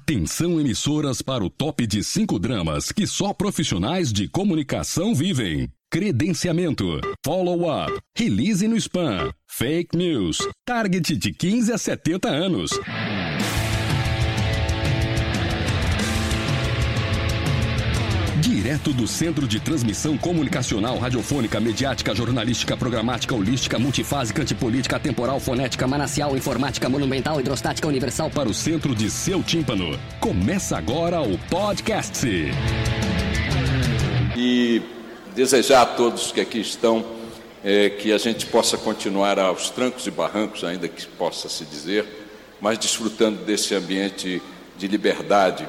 Atenção emissoras para o top de cinco dramas que só profissionais de comunicação vivem. Credenciamento, follow-up, release no spam, fake news, target de 15 a 70 anos. Direto do Centro de Transmissão Comunicacional, Radiofônica, Mediática, Jornalística, Programática, Holística, Multifásica, Antipolítica, Temporal, Fonética, Manacial, Informática, Monumental, Hidrostática, Universal para o centro de seu tímpano. Começa agora o podcast. E desejar a todos que aqui estão é, que a gente possa continuar aos trancos e barrancos, ainda que possa se dizer, mas desfrutando desse ambiente de liberdade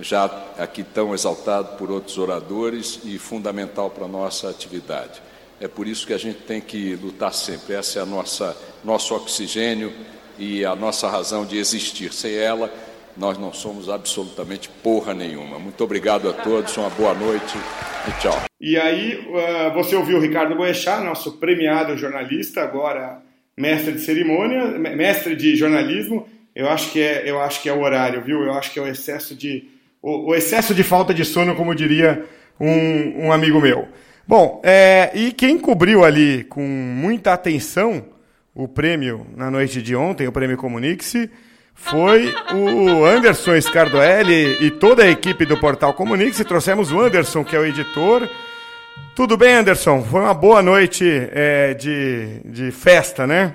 já aqui tão exaltado por outros oradores e fundamental para a nossa atividade. É por isso que a gente tem que lutar sempre. Essa é a nossa nosso oxigênio e a nossa razão de existir. Sem ela, nós não somos absolutamente porra nenhuma. Muito obrigado a todos, uma boa noite e tchau. E aí, você ouviu o Ricardo Boechat, nosso premiado jornalista, agora mestre de cerimônia, mestre de jornalismo. Eu acho que é, eu acho que é o horário, viu? Eu acho que é o excesso de o, o excesso de falta de sono, como diria um, um amigo meu. Bom, é, e quem cobriu ali com muita atenção o prêmio na noite de ontem, o prêmio Comunique-se, foi o Anderson Scardoelli e toda a equipe do portal Comunique-se. Trouxemos o Anderson, que é o editor. Tudo bem, Anderson? Foi uma boa noite é, de, de festa, né?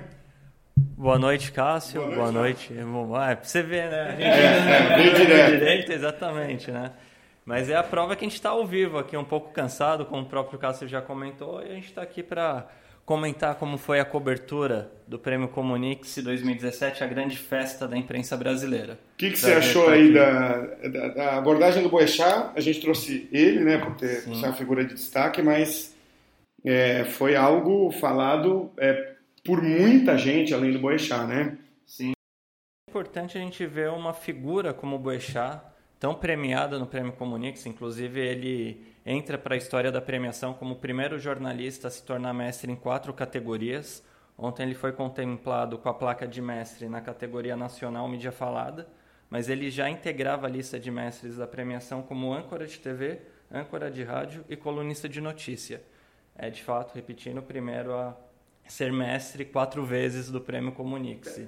Boa noite, Cássio. Boa, Boa noite. noite. Ah, é pra você ver, né? A gente é, é, direto. direito, exatamente, né? Mas é a prova que a gente está ao vivo aqui, um pouco cansado, como o próprio Cássio já comentou, e a gente está aqui para comentar como foi a cobertura do Prêmio Comunix 2017, a grande festa da imprensa brasileira. O que, que você achou aí da, da, da, abordagem do Boechat? A gente trouxe ele, né, por ter uma figura de destaque, mas é, foi algo falado é, por muita gente além do Boechat, né? Sim. É importante a gente ver uma figura como o Boechat, tão premiada no Prêmio Comunix, inclusive ele entra para a história da premiação como o primeiro jornalista a se tornar mestre em quatro categorias. Ontem ele foi contemplado com a placa de mestre na categoria nacional mídia falada, mas ele já integrava a lista de mestres da premiação como âncora de TV, âncora de rádio e colunista de notícia. É de fato, repetindo, o primeiro a ser mestre quatro vezes do prêmio Comunique-se.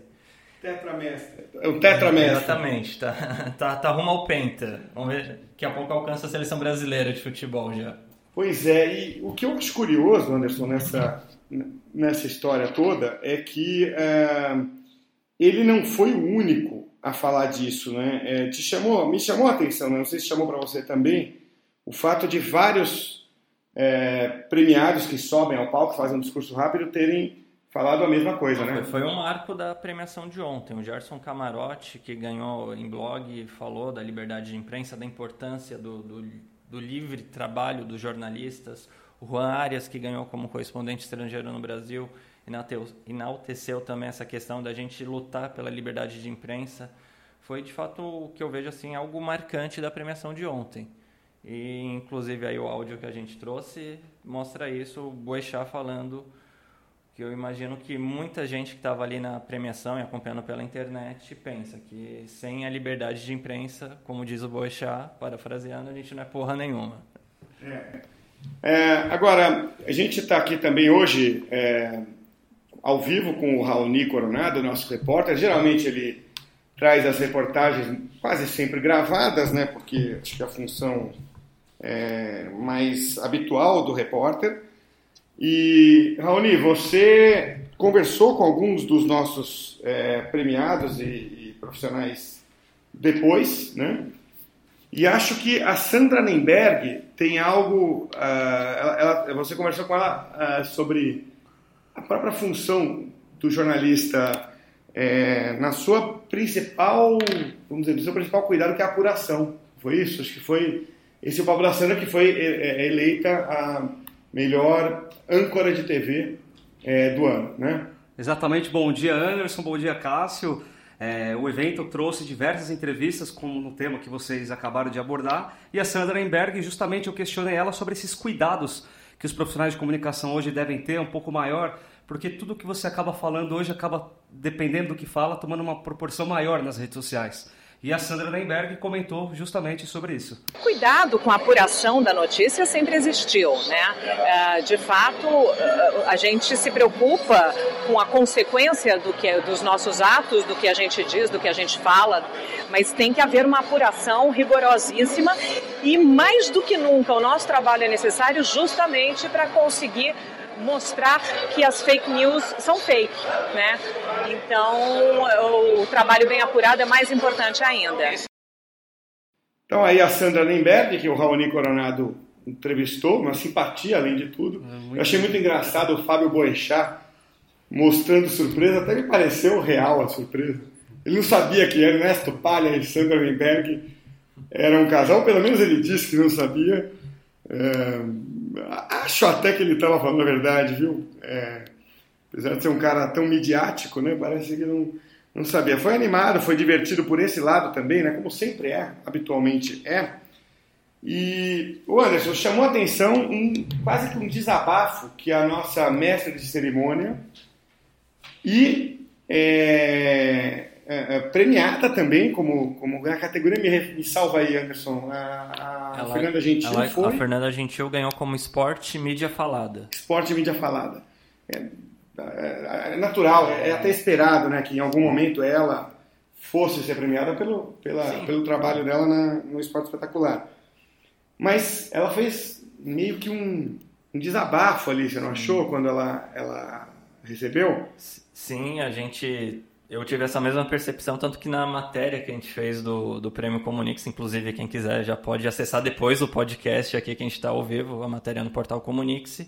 Tetramestre. É o tetramestre. Exatamente, tá, tá, tá rumo ao penta. Vamos ver, daqui a pouco alcança a seleção brasileira de futebol já. Pois é, e o que eu acho curioso, Anderson, nessa, nessa história toda, é que é, ele não foi o único a falar disso, né? É, te chamou, me chamou a atenção, né? não sei se chamou para você também, o fato de vários é, premiados que sobem ao palco, fazem um discurso rápido, terem falado a mesma coisa, né? Foi, um marco da premiação de ontem. O Gerson Camarote, que ganhou em blog, falou da liberdade de imprensa, da importância do, do, do livre trabalho dos jornalistas. O Juan Arias, que ganhou como correspondente estrangeiro no Brasil, enalteceu também essa questão da gente lutar pela liberdade de imprensa. Foi, de fato, o que eu vejo assim algo marcante da premiação de ontem. E inclusive aí o áudio que a gente trouxe mostra isso, o Boechat falando que eu imagino que muita gente que estava ali na premiação e acompanhando pela internet pensa que sem a liberdade de imprensa, como diz o Boechat, parafraseando, a gente não é porra nenhuma. É. É, agora, a gente está aqui também hoje é, ao vivo com o Raoni Coronado, nosso repórter. Geralmente ele traz as reportagens quase sempre gravadas, né? Porque acho que a função é, mais habitual do repórter. E, Raoni, você conversou com alguns dos nossos é, premiados e, e, profissionais depois, né? E acho que a Sandra Nemberg tem algo. Uh, ela, ela, você conversou com ela uh, sobre a própria função do jornalista é, na sua principal, vamos dizer, no seu principal cuidado, que é a apuração. Foi isso? Acho que foi esse é o Pablo Sandra que foi é, é, eleita a melhor âncora de TV é, do ano, né? Exatamente. Bom dia, Anderson. Bom dia, Cássio. É, o evento trouxe diversas entrevistas como no tema que vocês acabaram de abordar e a Sandra Emberg, justamente eu questionei ela sobre esses cuidados que os profissionais de comunicação hoje devem ter um pouco maior, porque tudo que você acaba falando hoje acaba, dependendo do que fala, tomando uma proporção maior nas redes sociais. E a Sandra Nemberg comentou justamente sobre isso. Cuidado com a apuração da notícia sempre existiu, né? É, de fato, a gente se preocupa com a consequência do que, dos nossos atos, do que a gente diz, do que a gente fala, mas tem que haver uma apuração rigorosíssima e mais do que nunca o nosso trabalho é necessário justamente para conseguir mostrar que as fake news são fake, né? Então, o trabalho bem apurado é mais importante ainda. Então aí a Sandra Lemberg, que o Raoni Coronado entrevistou, uma simpatia além de tudo. É Eu achei muito engraçado o Fábio Boechat mostrando surpresa, até me pareceu real a surpresa. Ele não sabia que Ernesto Palha e Sandra Lemberg eram um casal, pelo menos ele disse que não sabia. É, acho até que ele estava falando a verdade, viu? É, apesar de ser um cara tão midiático, né? Parece que não, não sabia. Foi animado, foi divertido por esse lado também, né? Como sempre é, habitualmente é. E o Anderson chamou a atenção um, quase que um desabafo que a nossa mestra de cerimônia e é, é, é, premiada também, como, como na categoria, me, me salva aí, Anderson, a, a ela, Fernanda Gentil ela, foi... A Fernanda Gentil ganhou como esporte mídia falada. Esporte mídia falada. É, é, é natural, é, até esperado né, que em algum momento ela fosse ser premiada pelo, pela, pelo trabalho dela na, no esporte espetacular. Mas ela fez meio que um, um desabafo ali, você não achou, quando ela, ela recebeu? Sim, a gente eu tive essa mesma percepção, tanto que na matéria que a gente fez do, do Prêmio Comunix, inclusive quem quiser já pode acessar depois o podcast aqui que a gente está ao vivo, a matéria no portal Comunix,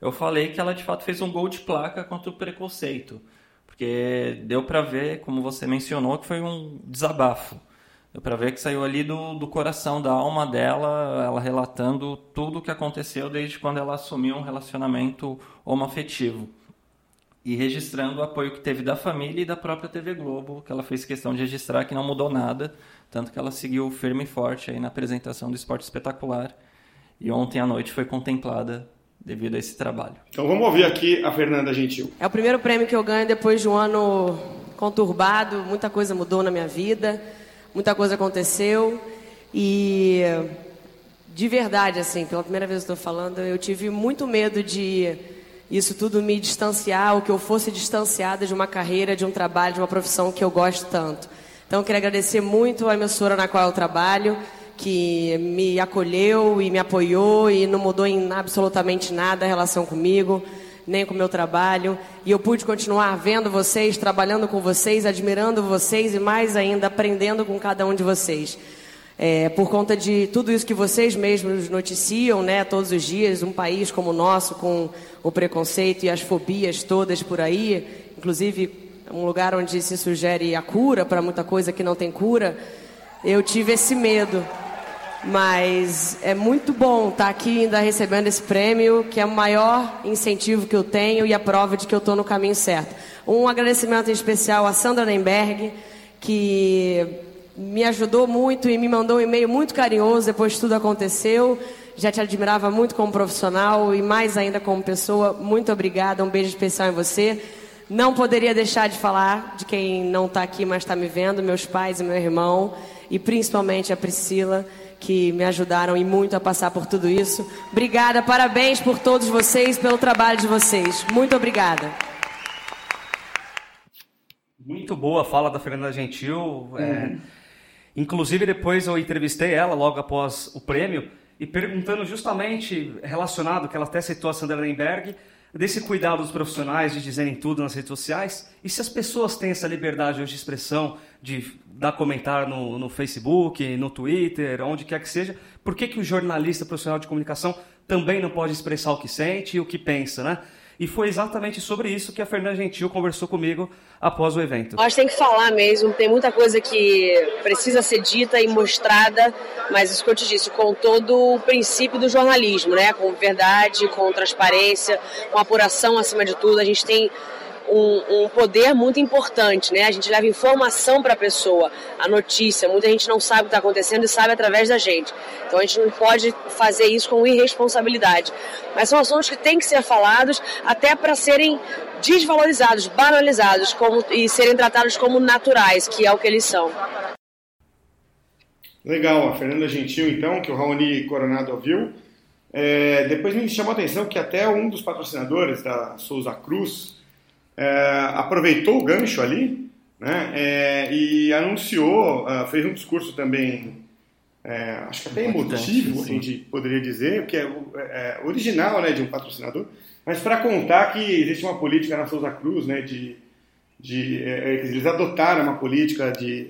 eu falei que ela de fato fez um gol de placa contra o preconceito, porque deu para ver, como você mencionou, que foi um desabafo. Deu para ver que saiu ali do, do coração, da alma dela, ela relatando tudo o que aconteceu desde quando ela assumiu um relacionamento homoafetivo e registrando o apoio que teve da família e da própria TV Globo, que ela fez questão de registrar que não mudou nada, tanto que ela seguiu firme e forte aí na apresentação do Esporte Espetacular e ontem à noite foi contemplada devido a esse trabalho. Então vamos ouvir aqui a Fernanda Gentil. É o primeiro prêmio que eu ganho depois de um ano conturbado, muita coisa mudou na minha vida, muita coisa aconteceu e de verdade assim, pela primeira vez estou falando, eu tive muito medo de isso tudo me distanciar, ou que eu fosse distanciada de uma carreira, de um trabalho, de uma profissão que eu gosto tanto. Então, eu quero agradecer muito a emissora na qual eu trabalho, que me acolheu e me apoiou e não mudou em absolutamente nada a relação comigo, nem com o meu trabalho. E eu pude continuar vendo vocês, trabalhando com vocês, admirando vocês e mais ainda aprendendo com cada um de vocês. É, por conta de tudo isso que vocês mesmos noticiam, né, todos os dias, um país como o nosso, com o preconceito e as fobias todas por aí, inclusive um lugar onde se sugere a cura para muita coisa que não tem cura, eu tive esse medo. Mas é muito bom estar aqui ainda recebendo esse prêmio, que é o maior incentivo que eu tenho e a prova de que eu estou no caminho certo. Um agradecimento em especial a Sandra Nemberg, que me ajudou muito e me mandou um e-mail muito carinhoso depois que tudo aconteceu. Já te admirava muito como profissional e mais ainda como pessoa. Muito obrigada, um beijo especial em você. Não poderia deixar de falar de quem não está aqui, mas está me vendo, meus pais e meu irmão, e principalmente a Priscila, que me ajudaram e muito a passar por tudo isso. Obrigada, parabéns por todos vocês, pelo trabalho de vocês. Muito obrigada. Muito boa a fala da Fernanda Gentil. Uhum. É Inclusive, depois eu entrevistei ela logo após o prêmio e perguntando justamente relacionado, que ela até citou a Sandra Lemberg, desse cuidado dos profissionais de dizerem tudo nas redes sociais e se as pessoas têm essa liberdade hoje de expressão, de dar comentário no, no Facebook, no Twitter, onde quer que seja, por que, que o jornalista profissional de comunicação também não pode expressar o que sente e o que pensa, né? E foi exatamente sobre isso que a Fernanda Gentil conversou comigo após o evento. Nós tem que falar mesmo, tem muita coisa que precisa ser dita e mostrada, mas isso que eu te disse, com todo o princípio do jornalismo, né? Com verdade, com transparência, com apuração acima de tudo. A gente tem um, um, poder muito importante, né? A gente leva informação para a pessoa, a notícia. Muita gente não sabe o que está acontecendo e sabe através da gente. Então a gente não pode fazer isso com irresponsabilidade. Mas são assuntos que têm que ser falados até para serem desvalorizados, banalizados como, e serem tratados como naturais, que é o que eles são. Legal, a Fernanda Gentil, então, que o Raoni Coronado ouviu. É, depois me chamou a atenção que até um dos patrocinadores da Souza Cruz é, aproveitou o gancho ali né, é, e anunciou, uh, fez um discurso também, é, acho que até emotivo, a gente poderia dizer, que é, é, original né, de um patrocinador, mas para contar que existe uma política na Souza Cruz, né, de, de é, eles adotaram uma política de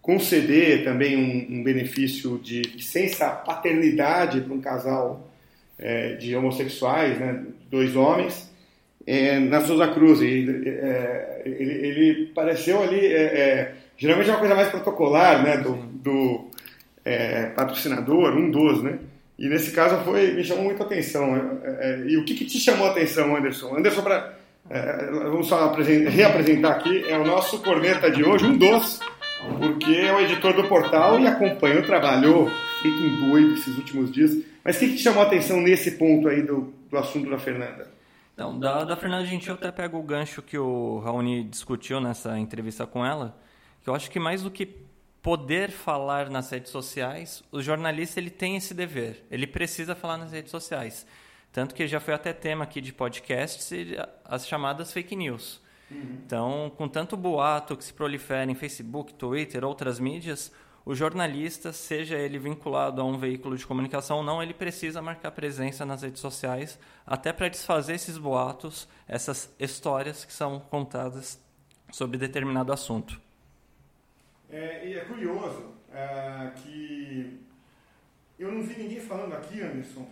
conceder também um, um, benefício de licença paternidade para um casal de homossexuais, né, dois homens, é, na Souza Cruz. E, é, ele, ele, pareceu ali, é, é, geralmente é uma coisa mais protocolar, né, do, do é, patrocinador, um dos, né? E nesse caso foi, me chamou muita atenção. É, e o que, que, te chamou a atenção, Anderson? Anderson, para vamos só reapresentar aqui, é o nosso corneta de hoje, um dos, porque é o editor do portal e acompanhou, trabalhou, feito um doido esses últimos dias. Mas o que, que te chamou a atenção nesse ponto aí do, do assunto da Fernanda? Não, da, da Fernanda Gentil eu até pego o gancho que o Raoni discutiu nessa entrevista com ela, que eu acho que mais do que poder falar nas redes sociais, o jornalista ele tem esse dever, ele precisa falar nas redes sociais. Tanto que já foi até tema aqui de podcasts as chamadas fake news. Uhum. Então, com tanto boato que se prolifera em Facebook, Twitter, outras mídias, o jornalista, seja ele vinculado a um veículo de comunicação ou não, ele precisa marcar presença nas redes sociais, até para desfazer esses boatos, essas histórias que são contadas sobre determinado assunto. É, e é curioso é, que eu não vi ninguém falando aqui, Anderson.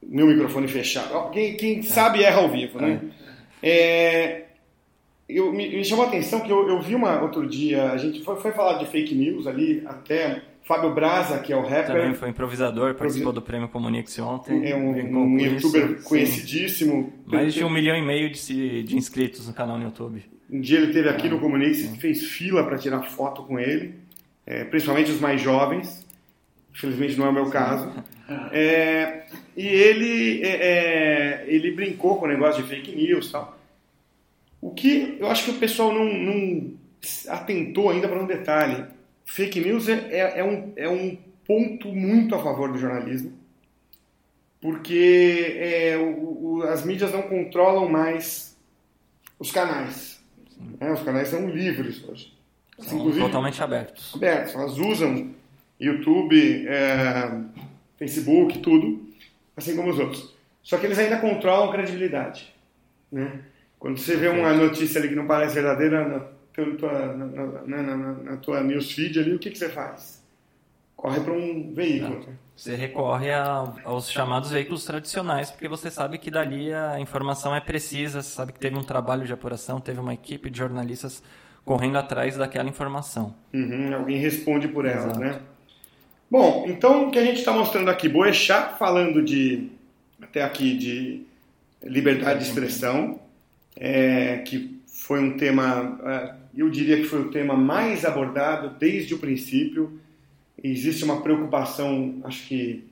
Meu microfone fechado. Quem, quem é. sabe erra ao vivo, né? É, eu, me, me, chamou a atenção que eu, eu, vi uma outro dia, a gente foi, foi falar de fake news ali, até Fábio Braza, que é o rapper. Também foi improvisador, participou do Prêmio Comunique ontem. É um, um youtuber isso, conhecidíssimo. Mais de um milhão e meio de, de inscritos no canal no YouTube. Um dia ele esteve aqui no Comunique, fez fila para tirar foto com ele, é, principalmente os mais jovens. Infelizmente não é o meu caso. É, e ele, é, é, ele brincou com o negócio de fake news e tal. O que eu acho que o pessoal não, não atentou ainda para um detalhe. Fake news é, é, é, um, é um ponto muito a favor do jornalismo, porque é, o, o, as mídias não controlam mais os canais. Né? Os canais são livres hoje. São totalmente abertos. Abertos. Elas usam YouTube, é, Facebook, tudo, assim como os outros. Só que eles ainda controlam a credibilidade. Né? Quando você vê uma notícia ali que não parece verdadeira na tua, na, na, na, tua newsfeed ali, o que, que você faz? Corre para um veículo. Você recorre a, aos chamados veículos tradicionais, porque você sabe que dali a informação é precisa, você sabe que teve um trabalho de apuração, teve uma equipe de jornalistas correndo atrás daquela informação. Uhum, alguém responde por ela, Exato. né? Bom, então o que a gente está mostrando aqui, Boechat falando de, até aqui, de liberdade de expressão, é, que foi um tema, é, eu diria que foi o tema mais abordado desde o princípio. Existe uma preocupação, acho que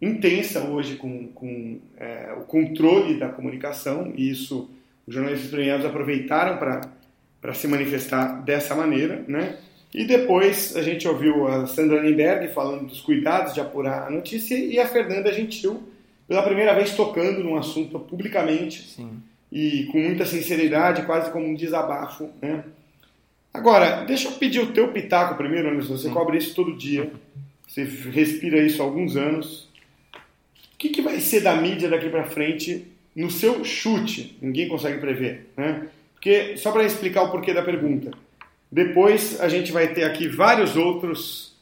intensa hoje com, com é, o controle da comunicação, e isso os jornalistas premiados aproveitaram para se manifestar dessa maneira, né? E depois a gente ouviu a Sandra Nenberg falando dos cuidados de apurar a notícia e a Fernanda Gentil pela primeira vez tocando num assunto publicamente. Sim e com muita sinceridade, quase como um desabafo. Né? Agora, deixa eu pedir o teu pitaco primeiro, Anderson. Você cobre isso todo dia, você respira isso há alguns anos. O que, que vai ser da mídia daqui para frente no seu chute? Ninguém consegue prever, né? Porque, só para explicar o porquê da pergunta, depois a gente vai ter aqui vários outros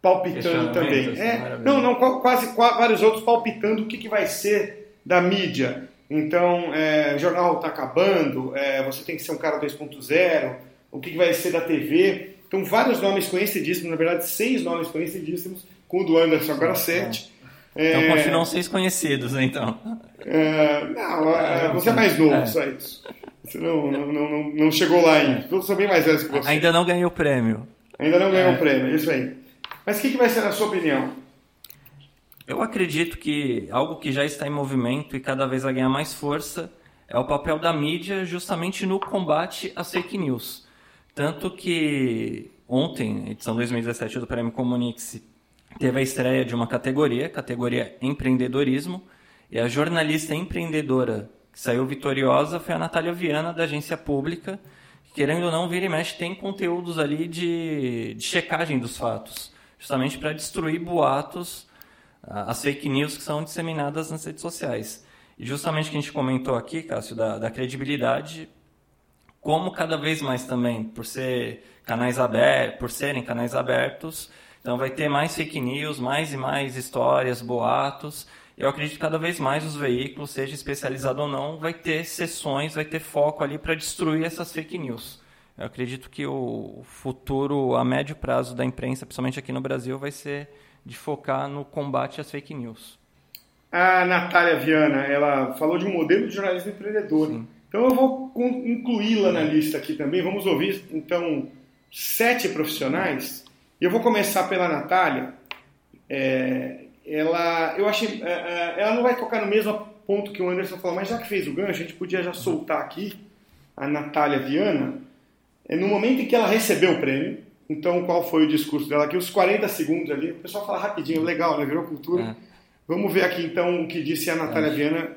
palpitando também. É, não, não, quase, quase vários outros palpitando o que, que vai ser da mídia então, é, o jornal está acabando, é, você tem que ser um cara 2.0, o que, que vai ser da TV. Então, vários nomes conhecidíssimos, na verdade, seis nomes conhecidíssimos, com o do Anderson agora sete. É, então continuam seis conhecidos, né, então. É, não, é, você é mais novo, é. só isso. Você não, não, não, não chegou lá ainda. Todos são bem mais velhos que você. Ainda não ganhou o prêmio. Ainda não ganhou o prêmio, isso aí. Mas o que, que vai ser na sua opinião? Eu acredito que algo que já está em movimento e cada vez vai ganhar mais força é o papel da mídia justamente no combate às fake news. Tanto que ontem, edição 2017 do Prêmio Comunique-se, teve a estreia de uma categoria, categoria empreendedorismo, e a jornalista empreendedora que saiu vitoriosa foi a Natália Viana, da agência pública, que, querendo ou não, vira e mexe, tem conteúdos ali de, de checagem dos fatos, justamente para destruir boatos, as fake news que são disseminadas nas redes sociais. E justamente que a gente comentou aqui, Cássio, da, da credibilidade, como cada vez mais também, por ser canais abertos, por serem canais abertos, então vai ter mais fake news, mais e mais histórias, boatos. Eu acredito que cada vez mais os veículos, seja especializado ou não, vai ter sessões, vai ter foco ali para destruir essas fake news. Eu acredito que o futuro a médio prazo da imprensa, principalmente aqui no Brasil, vai ser de focar no combate às fake news. A Natália Viana, ela falou de um modelo de jornalismo empreendedor. Sim. Então eu vou incluí-la na lista aqui também. Vamos ouvir, então, sete profissionais. E eu vou começar pela Natália. É, ela, eu achei, é, é, ela não vai tocar no mesmo ponto que o Anderson falou, mas já que fez o gancho, a gente podia já soltar aqui a Natália Viana. É, no momento em que ela recebeu o prêmio, então qual foi o discurso dela aqui? Os 40 segundos ali, o pessoal fala rapidinho, legal, né? Virou cultura. É. Vamos ver aqui então o que disse a Natália é. Viana,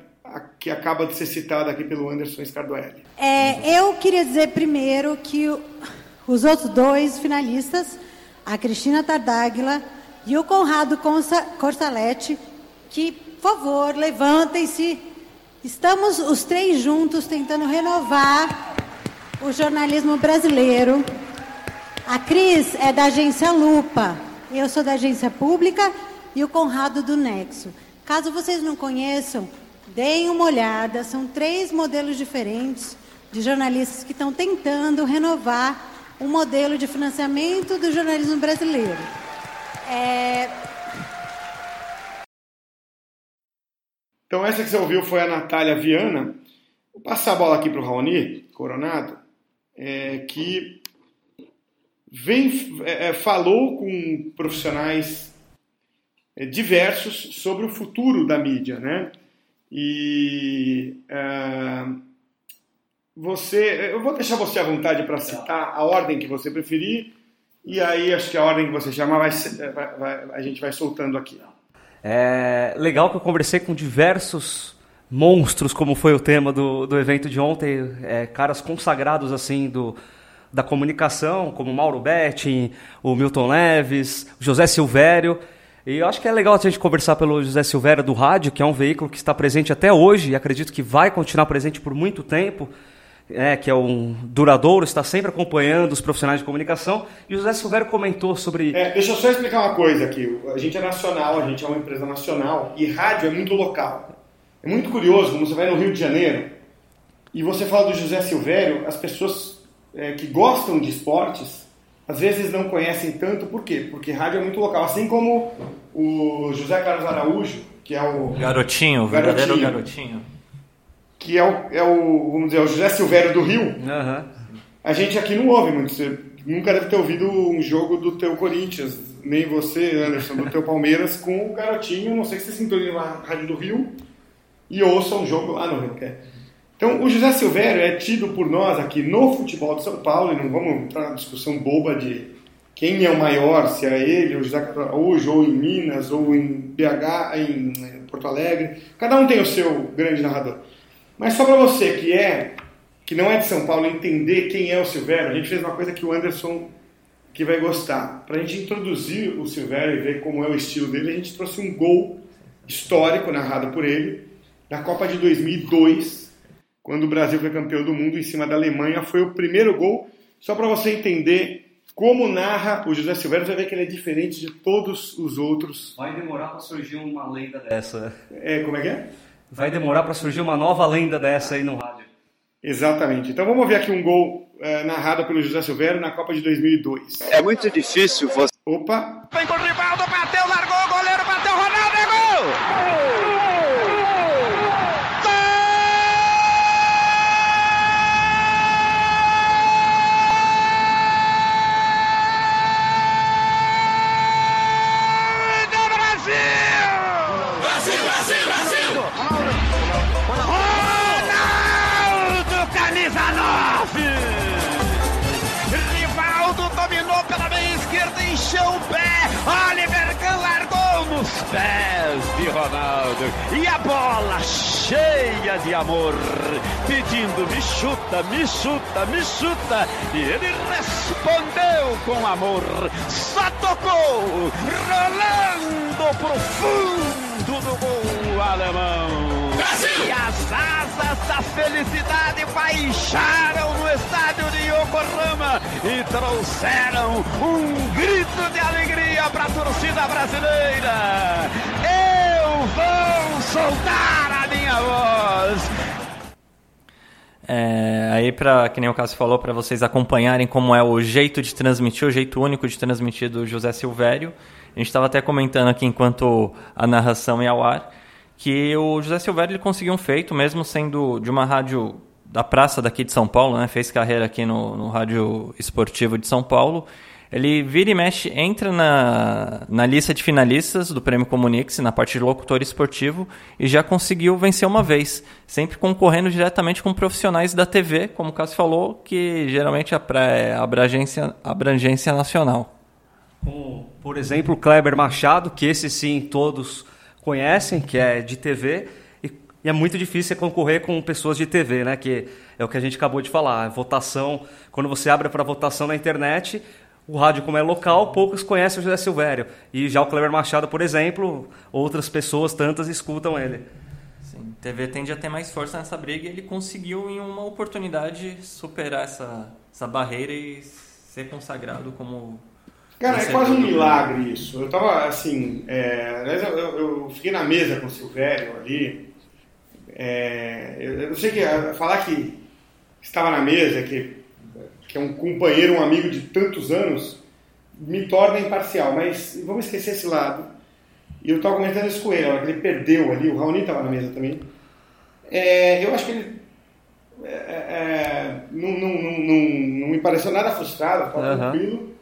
que acaba de ser citada aqui pelo Anderson Scardoelli. É, eu queria dizer primeiro que os outros dois finalistas, a Cristina Tardáguila e o Conrado Corsaletti, que, por favor, levantem-se. Estamos os três juntos tentando renovar o jornalismo brasileiro. A Cris é da agência Lupa, eu sou da agência pública e o Conrado do Nexo. Caso vocês não conheçam, deem uma olhada. São três modelos diferentes de jornalistas que estão tentando renovar o um modelo de financiamento do jornalismo brasileiro. É... Então, essa que você ouviu foi a Natália Viana. Vou passar a bola aqui para o Raoni Coronado, é, que vem, é, é, falou com profissionais é, diversos sobre o futuro da mídia, né? E é, você, eu vou deixar você à vontade para citar a ordem que você preferir e aí acho que a ordem que você chama vai, vai, vai, a gente vai soltando aqui. É legal que eu conversei com diversos monstros, como foi o tema do, do evento de ontem, é, caras consagrados assim do, da comunicação, como Mauro Betting, o Milton Leves, José Silvério. E eu acho que é legal a gente conversar pelo José Silvério do rádio, que é um veículo que está presente até hoje e acredito que vai continuar presente por muito tempo é, que é um duradouro, está sempre acompanhando os profissionais de comunicação. E o José Silvério comentou sobre. É, deixa eu só explicar uma coisa aqui. A gente é nacional, a gente é uma empresa nacional e rádio é muito local. É muito curioso, quando você vai no Rio de Janeiro e você fala do José Silvério, as pessoas é, que gostam de esportes às vezes não conhecem tanto, por quê? Porque rádio é muito local. Assim como o José Carlos Araújo, que é o. Garotinho, o verdadeiro garotinho que é o, é o, vamos dizer, o José Silvério do Rio, uhum. a gente aqui não ouve muito. Você nunca deve ter ouvido um jogo do teu Corinthians, nem você, Anderson, do teu Palmeiras, com o garotinho, não sei se você sintoniza na Rádio do Rio e ouça um jogo lá no Rio. Então, o José Silvério é tido por nós aqui no futebol de São Paulo, e não vamos entrar na discussão boba de quem é o maior, se é ele, o José hoje, ou em Minas, ou em BH, em Porto Alegre. Cada um tem o seu grande narrador. Mas só para você que é que não é de São Paulo entender quem é o Silvério, a gente fez uma coisa que o Anderson que vai gostar. Para a gente introduzir o Silvério e ver como é o estilo dele, a gente trouxe um gol histórico narrado por ele na Copa de 2002, quando o Brasil foi campeão do mundo em cima da Alemanha. Foi o primeiro gol, só para você entender como narra o José Silvério, você vai ver que ele é diferente de todos os outros. Vai demorar para surgir uma lenda dessa. É, como é que é? vai demorar para surgir uma nova lenda dessa aí no rádio. Exatamente. Então vamos ver aqui um gol é, narrado pelo José Silvério na Copa de 2002. É muito difícil você. Opa! Vem com o Rivaldo, pés de Ronaldo. E a bola cheia de amor, pedindo me chuta, me chuta, me chuta. E ele respondeu com amor. Só tocou, rolando pro fundo do gol alemão. E as asas da felicidade baixaram no estádio de Yokohama e trouxeram um grito de alegria para a torcida brasileira. Eu vou soltar a minha voz. É, aí, para que nem o Cássio falou, para vocês acompanharem como é o jeito de transmitir, o jeito único de transmitir do José Silvério. A gente estava até comentando aqui enquanto a narração ia ao ar que o José Silvério ele conseguiu um feito, mesmo sendo de uma rádio da praça daqui de São Paulo, né? fez carreira aqui no, no Rádio Esportivo de São Paulo. Ele vira e mexe, entra na, na lista de finalistas do Prêmio Comunix, na parte de locutor esportivo, e já conseguiu vencer uma vez, sempre concorrendo diretamente com profissionais da TV, como o Cássio falou, que geralmente é a abrangência, abrangência nacional. Por exemplo, Kleber Machado, que esse sim todos conhecem, que é de TV, e, e é muito difícil concorrer com pessoas de TV, né? Que é o que a gente acabou de falar. votação, quando você abre para votação na internet, o rádio, como é local, poucos conhecem o José Silvério. E já o Kleber Machado, por exemplo, outras pessoas, tantas, escutam ele. Sim, TV tende a ter mais força nessa briga e ele conseguiu, em uma oportunidade, superar essa, essa barreira e ser consagrado como Cara, é quase um milagre isso. Eu tava assim, é, eu, eu, fiquei na mesa com o Silvério ali. É, eu, eu sei que falar que estava na mesa, que, que é um companheiro, um amigo de tantos anos, me torna imparcial, mas vamos esquecer esse lado. E eu estava comentando isso com ele, a hora que ele perdeu ali, o Raoni estava na mesa também. É, eu acho que ele é, é não, não, não, não, me pareceu nada frustrado, estava uhum. tranquilo.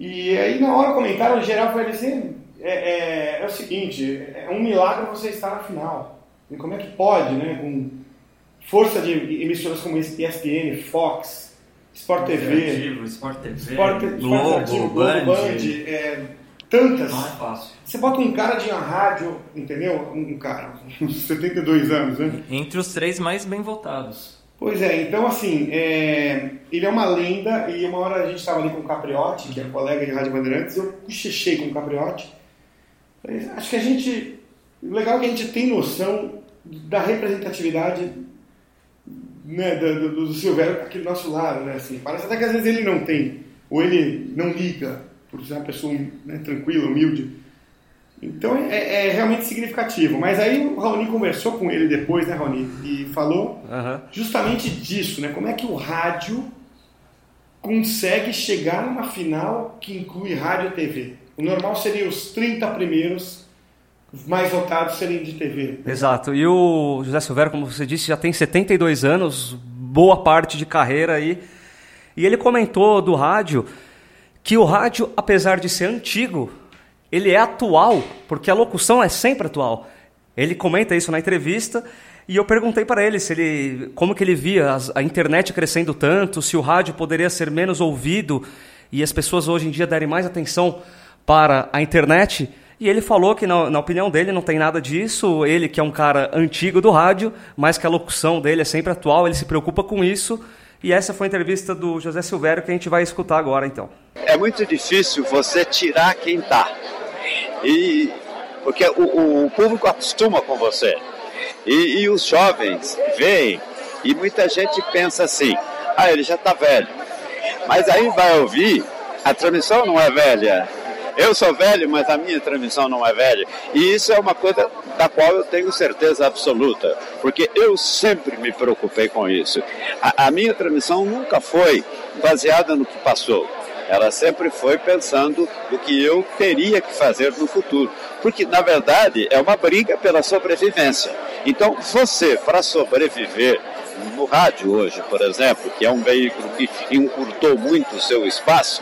E aí na hora comentaram, o geral foi assim, é, é, é, o seguinte, é um milagre você estar na final. E como é que pode, né? Com força de emissoras como ESPN, Fox, Sport TV, Sport TV, Sport, Globo, Band, Band é, tantas. Não é fácil. Você bota um cara de uma rádio, entendeu? Um cara, uns 72 anos, né? Entre os três mais bem votados. Pois é, então assim, é, ele é uma lenda e uma hora a gente estava ali com o Capriotti, que é colega de Rádio Bandeirantes, eu cochichei com o Capriotti. Acho que a gente, o legal é que a gente tem noção da representatividade né, do, do, do Silvério aqui do nosso lado, né, assim, parece até que às vezes ele não tem, ou ele não liga, por ser uma pessoa né, tranquila, humilde, então é, é, realmente significativo. Mas aí o Raoni conversou com ele depois, né, Raoni? E falou uhum. justamente disso, né? Como é que o rádio consegue chegar numa final que inclui rádio e TV. O normal seria os 30 primeiros mais votados serem de TV. Exato. E o José Silvério, como você disse, já tem 72 anos, boa parte de carreira aí. E ele comentou do rádio que o rádio, apesar de ser antigo, ele é atual, porque a locução é sempre atual. Ele comenta isso na entrevista e eu perguntei para ele se ele, como que ele via a internet crescendo tanto, se o rádio poderia ser menos ouvido e as pessoas hoje em dia derem mais atenção para a internet. E ele falou que, na, na, opinião dele, não tem nada disso. Ele, que é um cara antigo do rádio, mas que a locução dele é sempre atual, ele se preocupa com isso. E essa foi a entrevista do José Silvério que a gente vai escutar agora, então. É muito difícil você tirar quem está. E, porque o, o público acostuma com você. E, e, os jovens veem, e muita gente pensa assim, ah, ele já está velho. Mas aí vai ouvir, a transmissão não é velha. Eu sou velho, mas a minha transmissão não é velha. E isso é uma coisa da qual eu tenho certeza absoluta, porque eu sempre me preocupei com isso. A, a minha transmissão nunca foi baseada no que passou ela sempre foi pensando no que eu teria que fazer no futuro. Porque, na verdade, é uma briga pela sobrevivência. Então, você, para sobreviver no rádio hoje, por exemplo, que é um veículo que encurtou muito o seu espaço,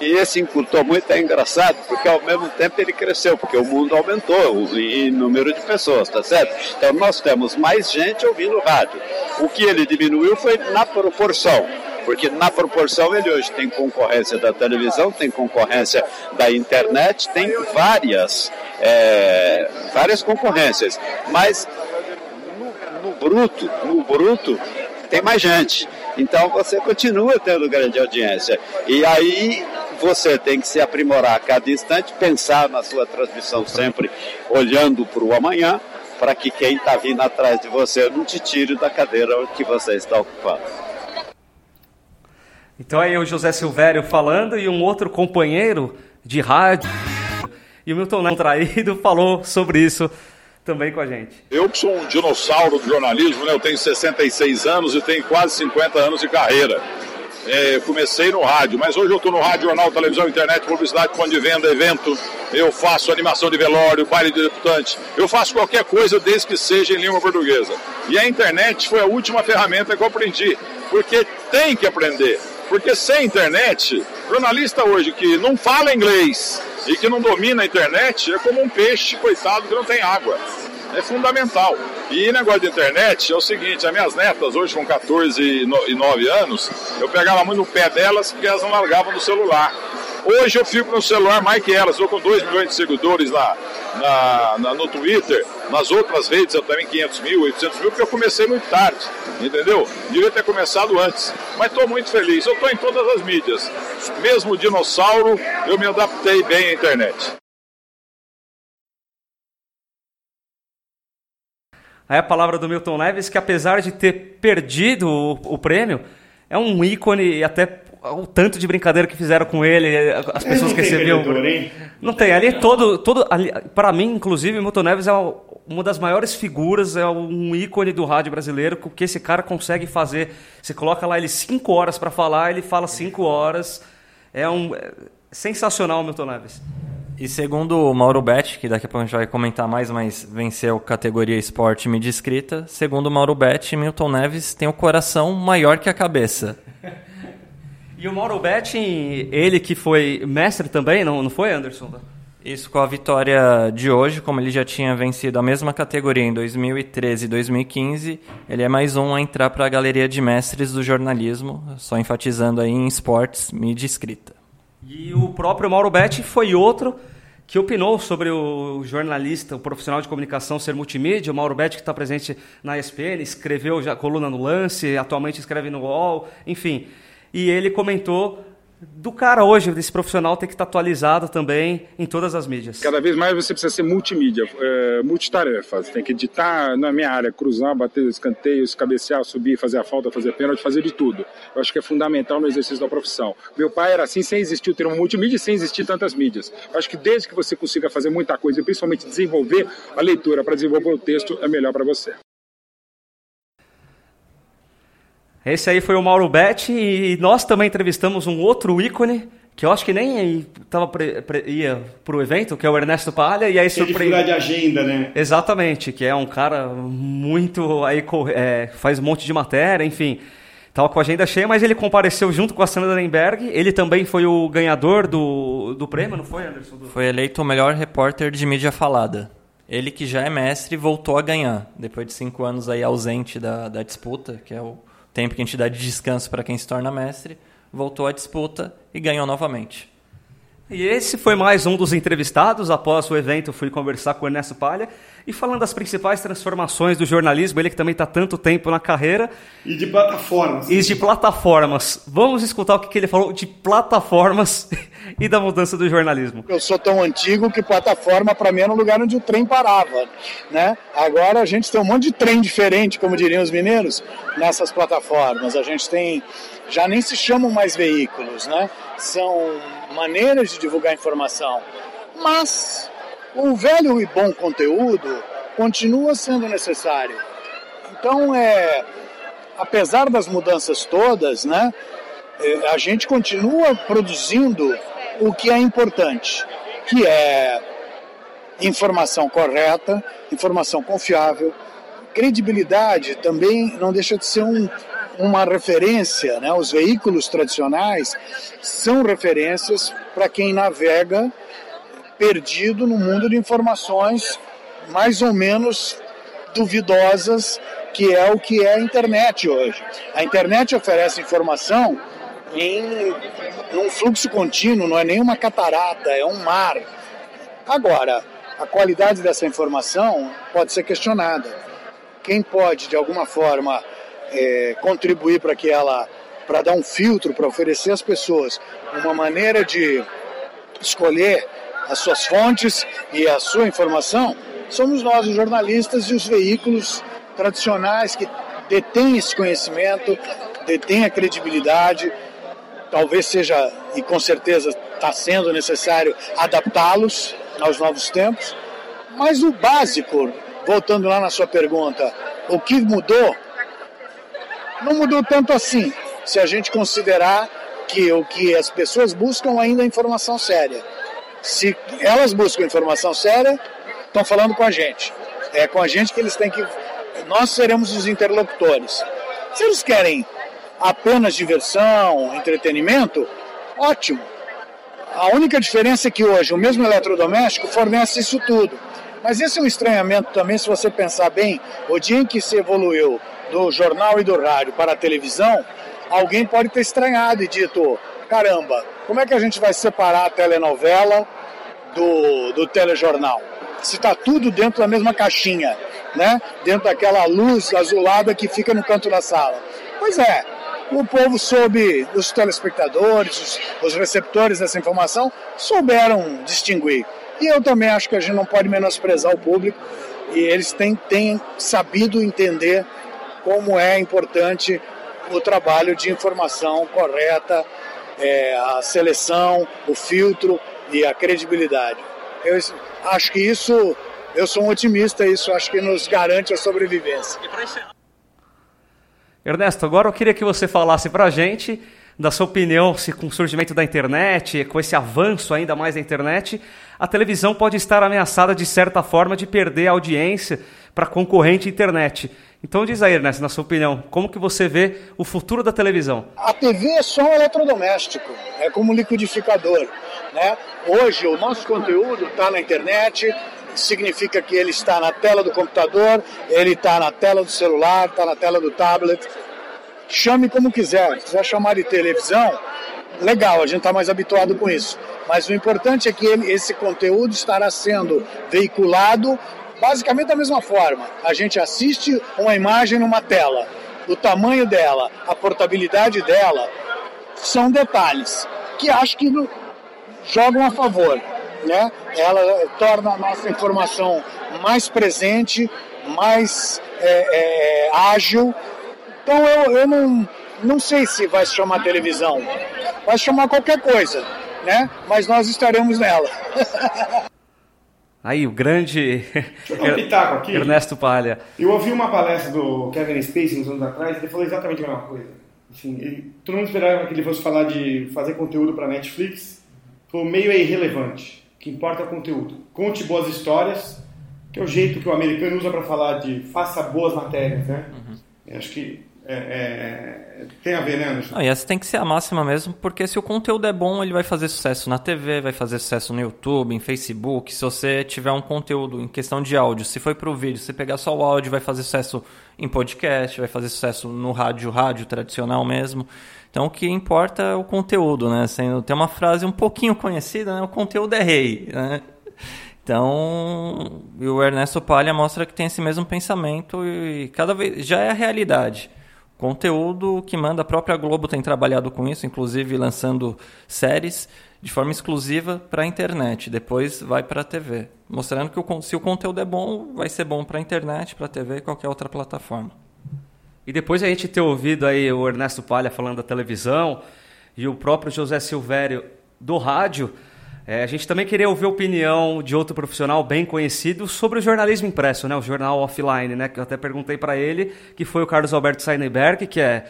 e esse encurtou muito é engraçado, porque ao mesmo tempo ele cresceu, porque o mundo aumentou em número de pessoas, tá certo? Então nós temos mais gente ouvindo rádio. O que ele diminuiu foi na proporção porque na proporção ele hoje tem concorrência da televisão, tem concorrência da internet, tem várias, é, várias concorrências, mas no, no bruto, no bruto tem mais gente. Então você continua tendo grande audiência. E aí você tem que se aprimorar a cada instante, pensar na sua transmissão sempre olhando para o amanhã, para que quem está vindo atrás de você não te tire da cadeira que você está ocupando. Então aí o José Silvério falando e um outro companheiro de rádio e o Milton Traído falou sobre isso também com a gente. Eu que sou um dinossauro do jornalismo, né? eu tenho 66 anos e tenho quase 50 anos de carreira. É, comecei no rádio, mas hoje eu estou no rádio, jornal, televisão, internet, publicidade, ponto de venda, evento. Eu faço animação de velório, baile de deputante. Eu faço qualquer coisa desde que seja em língua portuguesa. E a internet foi a última ferramenta que eu aprendi, porque tem que aprender. Porque sem internet, jornalista hoje que não fala inglês e que não domina a internet é como um peixe, coitado, que não tem água. É fundamental. E negócio de internet é o seguinte, as minhas netas, hoje com 14 e 9 anos, eu pegava muito no pé delas porque elas não largavam do celular. Hoje eu fico no celular mais que elas, estou com 2 milhões de seguidores lá na, na, no Twitter, nas outras redes eu também 500 mil, 800 mil, porque eu comecei muito tarde, entendeu? Devia ter começado antes, mas estou muito feliz. Eu estou em todas as mídias, mesmo dinossauro, eu me adaptei bem à internet. Aí a palavra do Milton Neves, que apesar de ter perdido o, o prêmio, é um ícone e até o tanto de brincadeira que fizeram com ele, as pessoas que recebiam. Não tem, ali é todo. todo para mim, inclusive, Milton Neves é uma das maiores figuras, é um ícone do rádio brasileiro, que esse cara consegue fazer. Você coloca lá ele cinco horas para falar, ele fala cinco horas. É um. É sensacional o Milton Neves. E segundo o Mauro Betti, que daqui a pouco a gente vai comentar mais, mas venceu categoria esporte mídia escrita, segundo o Mauro Betti, Milton Neves tem o coração maior que a cabeça. E o Mauro Betti, ele que foi mestre também, não, não foi, Anderson? Isso com a vitória de hoje, como ele já tinha vencido a mesma categoria em 2013 e 2015, ele é mais um a entrar para a galeria de mestres do jornalismo, só enfatizando aí em esportes, mídia escrita. E o próprio Mauro Betti foi outro que opinou sobre o jornalista, o profissional de comunicação ser multimídia. O Mauro Betti, que está presente na ESPN, escreveu já coluna no Lance, atualmente escreve no UOL, enfim. E ele comentou do cara hoje, desse profissional, ter que estar atualizado também em todas as mídias. Cada vez mais você precisa ser multimídia, é, multitarefas. Tem que editar na minha área, cruzar, bater escanteios, cabecear, subir, fazer a falta, fazer pênalti, fazer de tudo. Eu acho que é fundamental no exercício da profissão. Meu pai era assim, sem existir o termo multimídia e sem existir tantas mídias. Eu acho que desde que você consiga fazer muita coisa e principalmente desenvolver a leitura para desenvolver o texto, é melhor para você. Esse aí foi o Mauro Betti e nós também entrevistamos um outro ícone que eu acho que nem tava pre, pre, ia pro evento, que é o Ernesto Palha, e aí surpreendeu. de agenda, né? Exatamente, que é um cara muito aí é, faz um monte de matéria, enfim. Tava com a agenda cheia, mas ele compareceu junto com a Sandra Lemberg. Ele também foi o ganhador do, do prêmio, não foi, Anderson? Foi eleito o melhor repórter de mídia falada. Ele que já é mestre voltou a ganhar, depois de cinco anos aí ausente da, da disputa, que é o tempo que a dá de descanso para quem se torna mestre, voltou à disputa e ganhou novamente. E esse foi mais um dos entrevistados. Após o evento, fui conversar com o Ernesto Palha e falando das principais transformações do jornalismo, ele que também está tanto tempo na carreira. E de plataformas. E de plataformas. Vamos escutar o que ele falou de plataformas e da mudança do jornalismo. Eu sou tão antigo que plataforma para mim era um lugar onde o trem parava. Né? Agora a gente tem um monte de trem diferente, como diriam os mineiros, nessas plataformas. A gente tem. Já nem se chamam mais veículos, né? São maneiras de divulgar informação, mas o velho e bom conteúdo continua sendo necessário. Então, é, apesar das mudanças todas, né, é, a gente continua produzindo o que é importante, que é informação correta, informação confiável, credibilidade também não deixa de ser um, uma referência, né? Os veículos tradicionais são referências para quem navega perdido no mundo de informações mais ou menos duvidosas que é o que é a internet hoje. A internet oferece informação em um fluxo contínuo, não é nenhuma catarata, é um mar. Agora, a qualidade dessa informação pode ser questionada. Quem pode, de alguma forma, é, contribuir para que ela, para dar um filtro, para oferecer às pessoas uma maneira de escolher as suas fontes e a sua informação, somos nós, os jornalistas e os veículos tradicionais que detêm esse conhecimento, detêm a credibilidade. Talvez seja, e com certeza está sendo necessário, adaptá-los aos novos tempos. Mas o básico, voltando lá na sua pergunta, o que mudou? Não mudou tanto assim, se a gente considerar que o que as pessoas buscam ainda é informação séria. Se elas buscam informação séria, estão falando com a gente. É com a gente que eles têm que. Nós seremos os interlocutores. Se eles querem apenas diversão, entretenimento, ótimo. A única diferença é que hoje o mesmo eletrodoméstico fornece isso tudo. Mas esse é um estranhamento também, se você pensar bem, o dia em que se evoluiu do jornal e do rádio para a televisão, alguém pode ter estranhado e dito: caramba, como é que a gente vai separar a telenovela do, do telejornal? Se está tudo dentro da mesma caixinha, né? dentro daquela luz azulada que fica no canto da sala. Pois é, o povo soube, os telespectadores, os, os receptores dessa informação, souberam distinguir. E eu também acho que a gente não pode menosprezar o público e eles têm, têm sabido entender como é importante o trabalho de informação correta, é, a seleção, o filtro e a credibilidade. Eu acho que isso, eu sou um otimista, isso acho que nos garante a sobrevivência. Ernesto, agora eu queria que você falasse para a gente da sua opinião se com o surgimento da internet, com esse avanço ainda mais da internet, a televisão pode estar ameaçada de certa forma de perder a audiência para concorrente internet. Então diz aí, Ernesto, na sua opinião, como que você vê o futuro da televisão? A TV é só um eletrodoméstico, é como um liquidificador. Né? Hoje o nosso conteúdo está na internet, significa que ele está na tela do computador, ele está na tela do celular, está na tela do tablet. Chame como quiser, se quiser chamar de televisão, legal, a gente está mais habituado com isso. Mas o importante é que ele, esse conteúdo estará sendo veiculado basicamente da mesma forma. A gente assiste uma imagem numa tela, o tamanho dela, a portabilidade dela, são detalhes que acho que jogam a favor. Né? Ela torna a nossa informação mais presente, mais é, é, ágil. Então eu, eu não, não sei se vai se chamar televisão, vai se chamar qualquer coisa, né? mas nós estaremos nela. Aí, o grande um pitaco aqui. Ernesto Palha. Eu ouvi uma palestra do Kevin Spacey uns anos atrás e ele falou exatamente a mesma coisa. Assim, ele, todo mundo esperava que ele fosse falar de fazer conteúdo para Netflix. O meio é irrelevante. O que importa é o conteúdo. Conte boas histórias, que é o jeito que o americano usa para falar de faça boas matérias, né? Uhum. Acho que é, é, tem a ver, né, Anderson? Não, e essa tem que ser a máxima mesmo, porque se o conteúdo é bom, ele vai fazer sucesso na TV, vai fazer sucesso no YouTube, em Facebook. Se você tiver um conteúdo em questão de áudio, se foi para o vídeo, se pegar só o áudio, vai fazer sucesso em podcast, vai fazer sucesso no rádio, rádio tradicional mesmo. Então o que importa é o conteúdo, né? Tem uma frase um pouquinho conhecida, né? O conteúdo é rei, né? Então, o Ernesto Palha mostra que tem esse mesmo pensamento e cada vez já é a realidade. Conteúdo que manda a própria Globo tem trabalhado com isso, inclusive lançando séries de forma exclusiva para a internet, depois vai para a TV, mostrando que o, se o conteúdo é bom, vai ser bom para a internet, para a TV e qualquer outra plataforma. E depois a gente ter ouvido aí o Ernesto Palha falando da televisão e o próprio José Silvério do rádio, é, a gente também queria ouvir a opinião de outro profissional bem conhecido sobre o jornalismo impresso, né? o jornal offline, né? que eu até perguntei para ele, que foi o Carlos Alberto Seidenberg, que é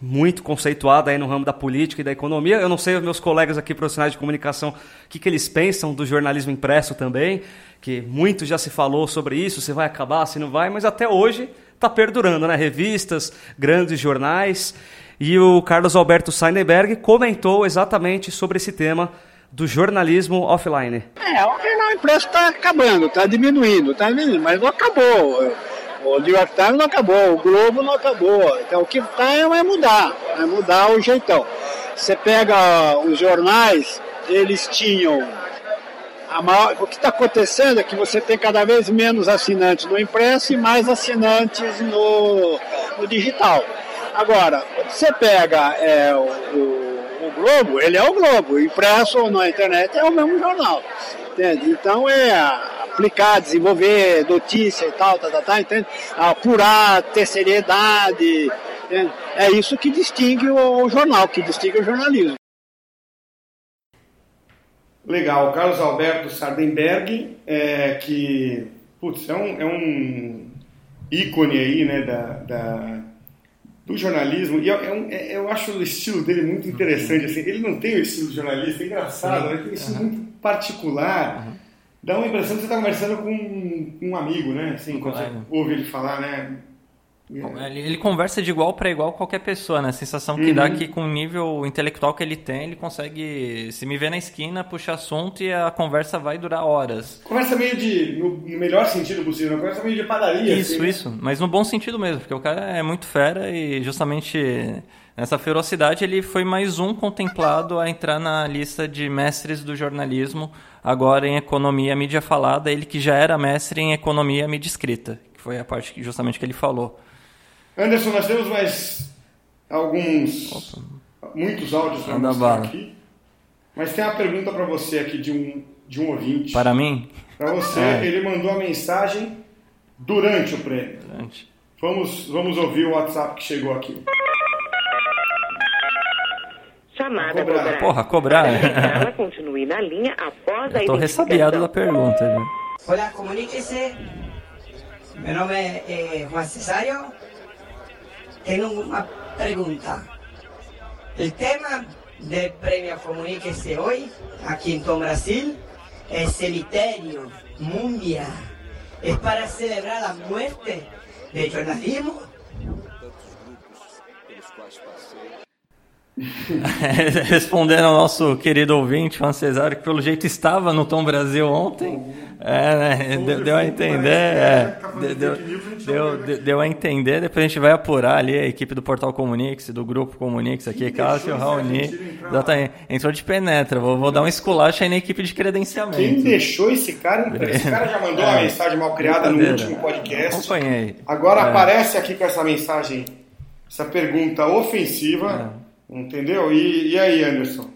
muito conceituado aí no ramo da política e da economia. Eu não sei os meus colegas aqui profissionais de comunicação o que, que eles pensam do jornalismo impresso também, que muito já se falou sobre isso, se vai acabar, se não vai, mas até hoje está perdurando, né? Revistas, grandes jornais. E o Carlos Alberto Seidenberg comentou exatamente sobre esse tema do jornalismo offline? É, o jornal impresso está acabando, está diminuindo, está diminuindo, mas não acabou. O New York Times não acabou, o Globo não acabou. Então o que está é mudar, é mudar o jeitão. Você pega os jornais, eles tinham. Maior, o que está acontecendo é que você tem cada vez menos assinantes no impresso e mais assinantes no, no digital. Agora, você pega é, o, Globo, ele é o Globo, impresso ou na internet é o mesmo jornal. Entende? Então é aplicar, desenvolver notícia e tal, tá, tá, tá, entende? apurar, ter seriedade. Entende? É isso que distingue o, o jornal, que distingue o jornalismo. Legal, Carlos Alberto Sardenberg, é, que putz, é, um, é um ícone aí, né, da, da do jornalismo, e é, é um, é, eu acho o estilo dele muito interessante, assim, ele não tem o estilo de jornalista, é engraçado, ele tem um estilo uhum. muito particular, uhum. dá uma impressão que você está conversando com um, um, amigo, né, assim, quando você ouve ele falar, né, ele, ele, conversa de igual para igual com qualquer pessoa, né? A sensação que uhum. dá que com o nível intelectual que ele tem, ele consegue se me ver na esquina, puxar assunto e a conversa vai durar horas. Conversa meio de, no melhor sentido possível, conversa meio de padaria. Isso, assim, né? isso, mas no bom sentido mesmo, porque o cara é muito fera e justamente nessa ferocidade ele foi mais um contemplado a entrar na lista de mestres do jornalismo, agora em economia mídia falada, ele que já era mestre em economia mídia escrita, que foi a parte que, justamente que ele falou. Anderson, nós temos mais alguns, Opa. muitos áudios para mostrar aqui. Mas tem uma pergunta para você aqui de um, de um ouvinte. Para mim? Para você. É. Ele mandou a mensagem durante o prêmio. Durante. Vamos, vamos ouvir o WhatsApp que chegou aqui. Chamada cobrar. Porra, cobrar. Ela continue na linha após Eu tô ressabiado da pergunta. Viu? Olá, comuníquese. Meu nome é eh, Juan Cesario. Tengo una pregunta. El tema del premio Comuníquese hoy, aquí en Tom Brasil, es Celiterio, Mundia. Es para celebrar la muerte del jornalismo. Respondendo ao nosso querido ouvinte, Juan Cesário, que pelo jeito estava no Tom Brasil ontem. É, né? Deu, deu a entender. É, deu, deu, deu, a entender. Depois a gente vai apurar ali a equipe do Portal Comunix, do Grupo Comunix aqui, Cássio, Raoni. Exatamente. Entrou de penetra. Vou, vou dar um esculacho aí na equipe de credenciamento. Quem deixou esse cara Esse cara já mandou é, uma mensagem mal criada no último podcast. Acompanhei. Agora é. aparece aqui com essa mensagem, essa pergunta ofensiva. Entendeu? E, e aí, Anderson?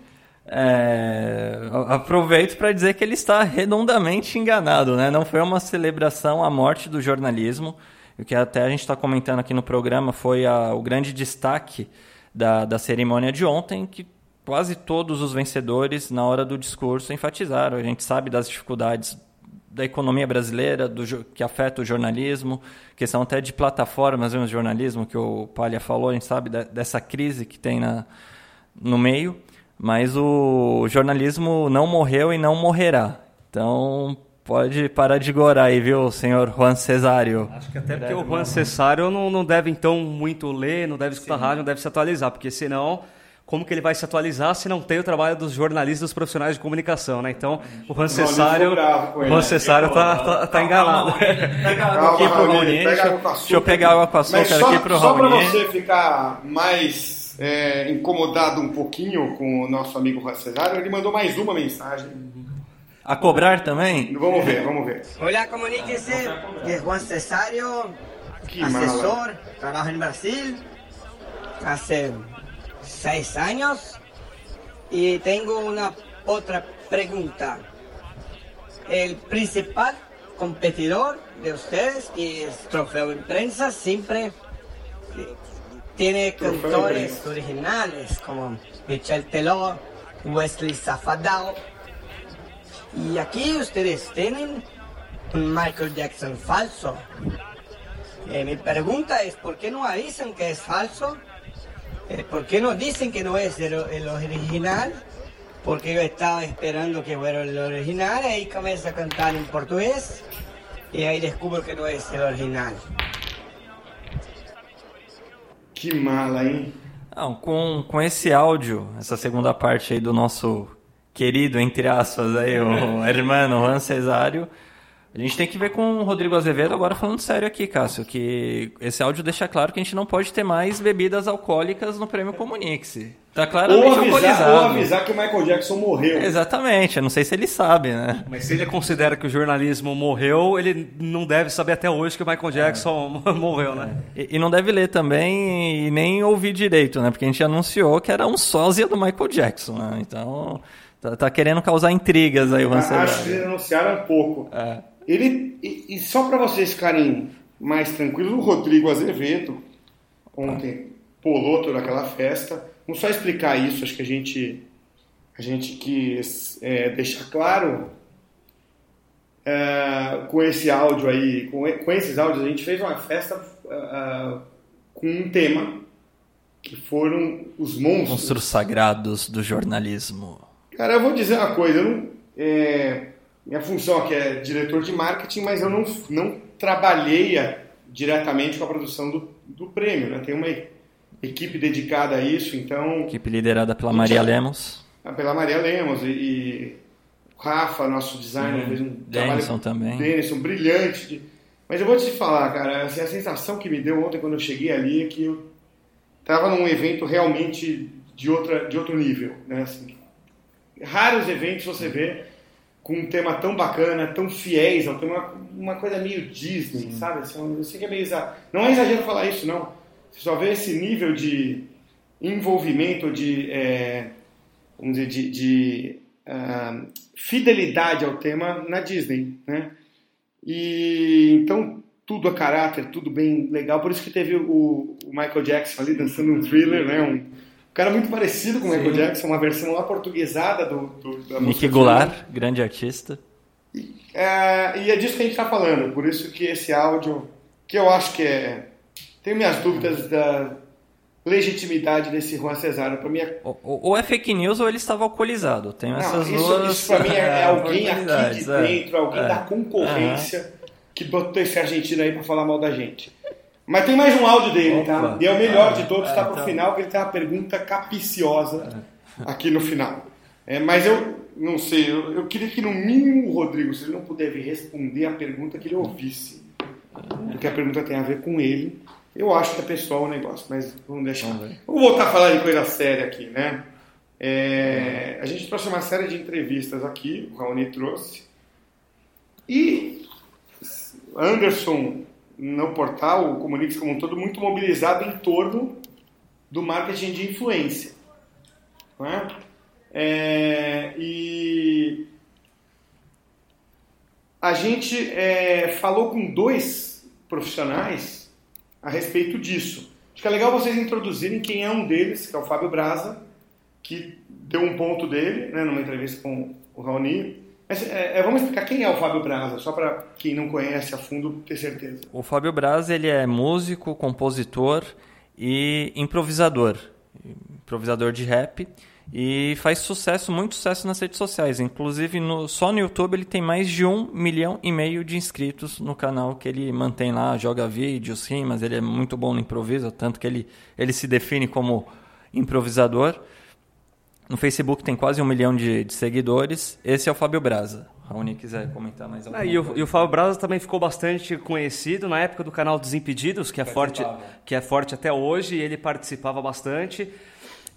É, aproveito para dizer que ele está redondamente enganado, né? Não foi uma celebração à morte do jornalismo. O que até a gente está comentando aqui no programa foi a, o grande destaque da, da cerimônia de ontem, que quase todos os vencedores, na hora do discurso, enfatizaram. A gente sabe das dificuldades da economia brasileira, do, que afeta o jornalismo, questão até de plataformas de jornalismo, que o Palha falou, a gente sabe dessa crise que tem na, no meio. Mas o jornalismo não morreu e não morrerá. Então pode parar de gorar aí, viu, senhor Juan Cesário? Acho que até porque o Juan Cesário não, não deve então muito ler, não deve escutar Sim. rádio, não deve se atualizar, porque senão como que ele vai se atualizar se não tem o trabalho dos jornalistas dos profissionais de comunicação, né? Então, o Juan Cesário, o Juan Cesário tá, tá, tá enganado. Pega água aqui pro Raoni, deixa eu pegar água com açúcar aqui pro Raoni. Só para você ficar mais é, incomodado um pouquinho com o nosso amigo Juan Cesário, ele mandou mais uma mensagem. A cobrar também? Vamos ver, vamos ver. Olá, comuníquese, é Juan Cesário, que assessor, mala. trabajo em Brasil, há seis anos, e tenho uma outra pergunta. O principal competidor de ustedes, que es Trofeo de Prensa, siempre Tiene cantores originales como Michel Teló, Wesley Zafadao. Y aquí ustedes tienen un Michael Jackson falso. Eh, mi pregunta es, ¿por qué no avisan que es falso? Eh, ¿Por qué no dicen que no es el, el, original? Porque yo estaba esperando que fuera el original, y ahí comienza a cantar en portugués y ahí descubro que no es el original. Que mala, hein? Não, com, com esse áudio, essa segunda parte aí do nosso querido, entre aspas, aí, o hermano Juan Cesário, A gente tem que ver com o Rodrigo Azevedo agora falando sério aqui, Cássio, que esse áudio deixa claro que a gente não pode ter mais bebidas alcoólicas no prêmio Comunix. Tá claramente ou avisar, alcoolizado. ou avisar que o Michael Jackson morreu. Exatamente, eu não sei se ele sabe, né? Mas se ele considera que o jornalismo morreu, ele não deve saber até hoje que o Michael Jackson morreu, né? E, e não deve ler também e nem ouvir direito, né? Porque a gente anunciou que era um sósia do Michael Jackson, né? Então, tá, tá querendo causar intrigas aí o Acho que eles anunciaram um pouco. É. Ele, e, e só para vocês ficarem mais tranquilos, o Rodrigo Azevedo ontem pulou toda aquela festa. Vamos só explicar isso, acho que a gente, a gente quis é, deixar claro é, com esse áudio aí, com, com esses áudios, a gente fez uma festa é, com um tema que foram os monstros. Monstros sagrados do jornalismo. Cara, eu vou dizer uma coisa, eu não, é, minha função aqui é diretor de marketing, mas eu não, não trabalhei diretamente com a produção do, do prêmio, né? Tem uma equipe dedicada a isso, então... Equipe liderada pela Maria Lemos. Ah, Pela Maria Lemos e, e Rafa, nosso designer, Hum, fez um Denison também. Denison, brilhante. de- Mas eu vou te falar, cara, assim, a sensação que me deu ontem quando eu cheguei ali é que eu tava num evento realmente de, outra, de outro nível, né? Assim, raros eventos você vê com um tema tão bacana, tão fiéis ao tema, uma coisa meio Disney, sabe? Assim, eu sei que é meio exa... Não é exagero falar isso, não. Você só vê esse nível de envolvimento, de, é, vamos dizer, de, de, ah, fidelidade ao tema na Disney, né? E então tudo a caráter, tudo bem legal. Por isso que teve o, o Michael Jackson ali dançando um thriller, né? Um cara muito parecido com o Michael. Jackson, uma versão lá portuguesada do, do da Nick Goulart, grande artista. é, e é disso que a gente está falando, por isso que esse áudio, que eu acho que é. Tenho minhas dúvidas da legitimidade desse Juan Cesário. Mim é. Ou, ou é fake news ou ele estava alcoolizado. Tem essas isso, duas. isso para mim é, é alguém aqui de é. dentro, alguém É. da concorrência que botou esse argentino aí para falar mal da gente. Mas tem mais um áudio dele, tá? Opa. E é o melhor de todos, é, tá pro então. final, que ele tem uma pergunpa capiciosa aqui no final. É, mas eu não sei, eu, eu queria que no mínimo o Rodrigo, se ele não puder vir responder a pergunta, que ele ouvisse. Porque a pergunta tem a ver com ele. Eu acho que é pessoal o negócio, mas vamos deixar. Vamos voltar a falar de coisa séria aqui, né? É, a gente trouxe uma série de entrevistas aqui, o Raoni trouxe. E Anderson, no portal, o Comunix como um todo, muito mobilizado em torno do marketing de influência. Não é? É, e a gente é, falou com dois profissionais a respeito disso. Acho que é legal vocês introduzirem quem é um deles, que é o Fábio Braza, que deu um ponto dele né, numa entrevista com o Raoni. É, é, vamos explicar quem é o Fábio Braza, só para quem não conhece a fundo ter certeza. O Fábio Braz ele é músico, compositor e improvisador. Improvisador de rap. E faz sucesso, muito sucesso nas redes sociais. Inclusive, no- só no YouTube ele tem mais de um milhão e meio de inscritos no canal que ele mantém lá, joga vídeos, rimas. Ele é muito bom no improviso, tanto que ele, ele se define como improvisador. No Facebook tem quase um milhão de, de seguidores. Esse é o Fábio Braza. Raoni quiser comentar mais alguma Ah, e, o, coisa. e o Fábio Braza também ficou bastante conhecido na época do canal Desimpedidos, que é forte, que é forte até hoje, e ele participava bastante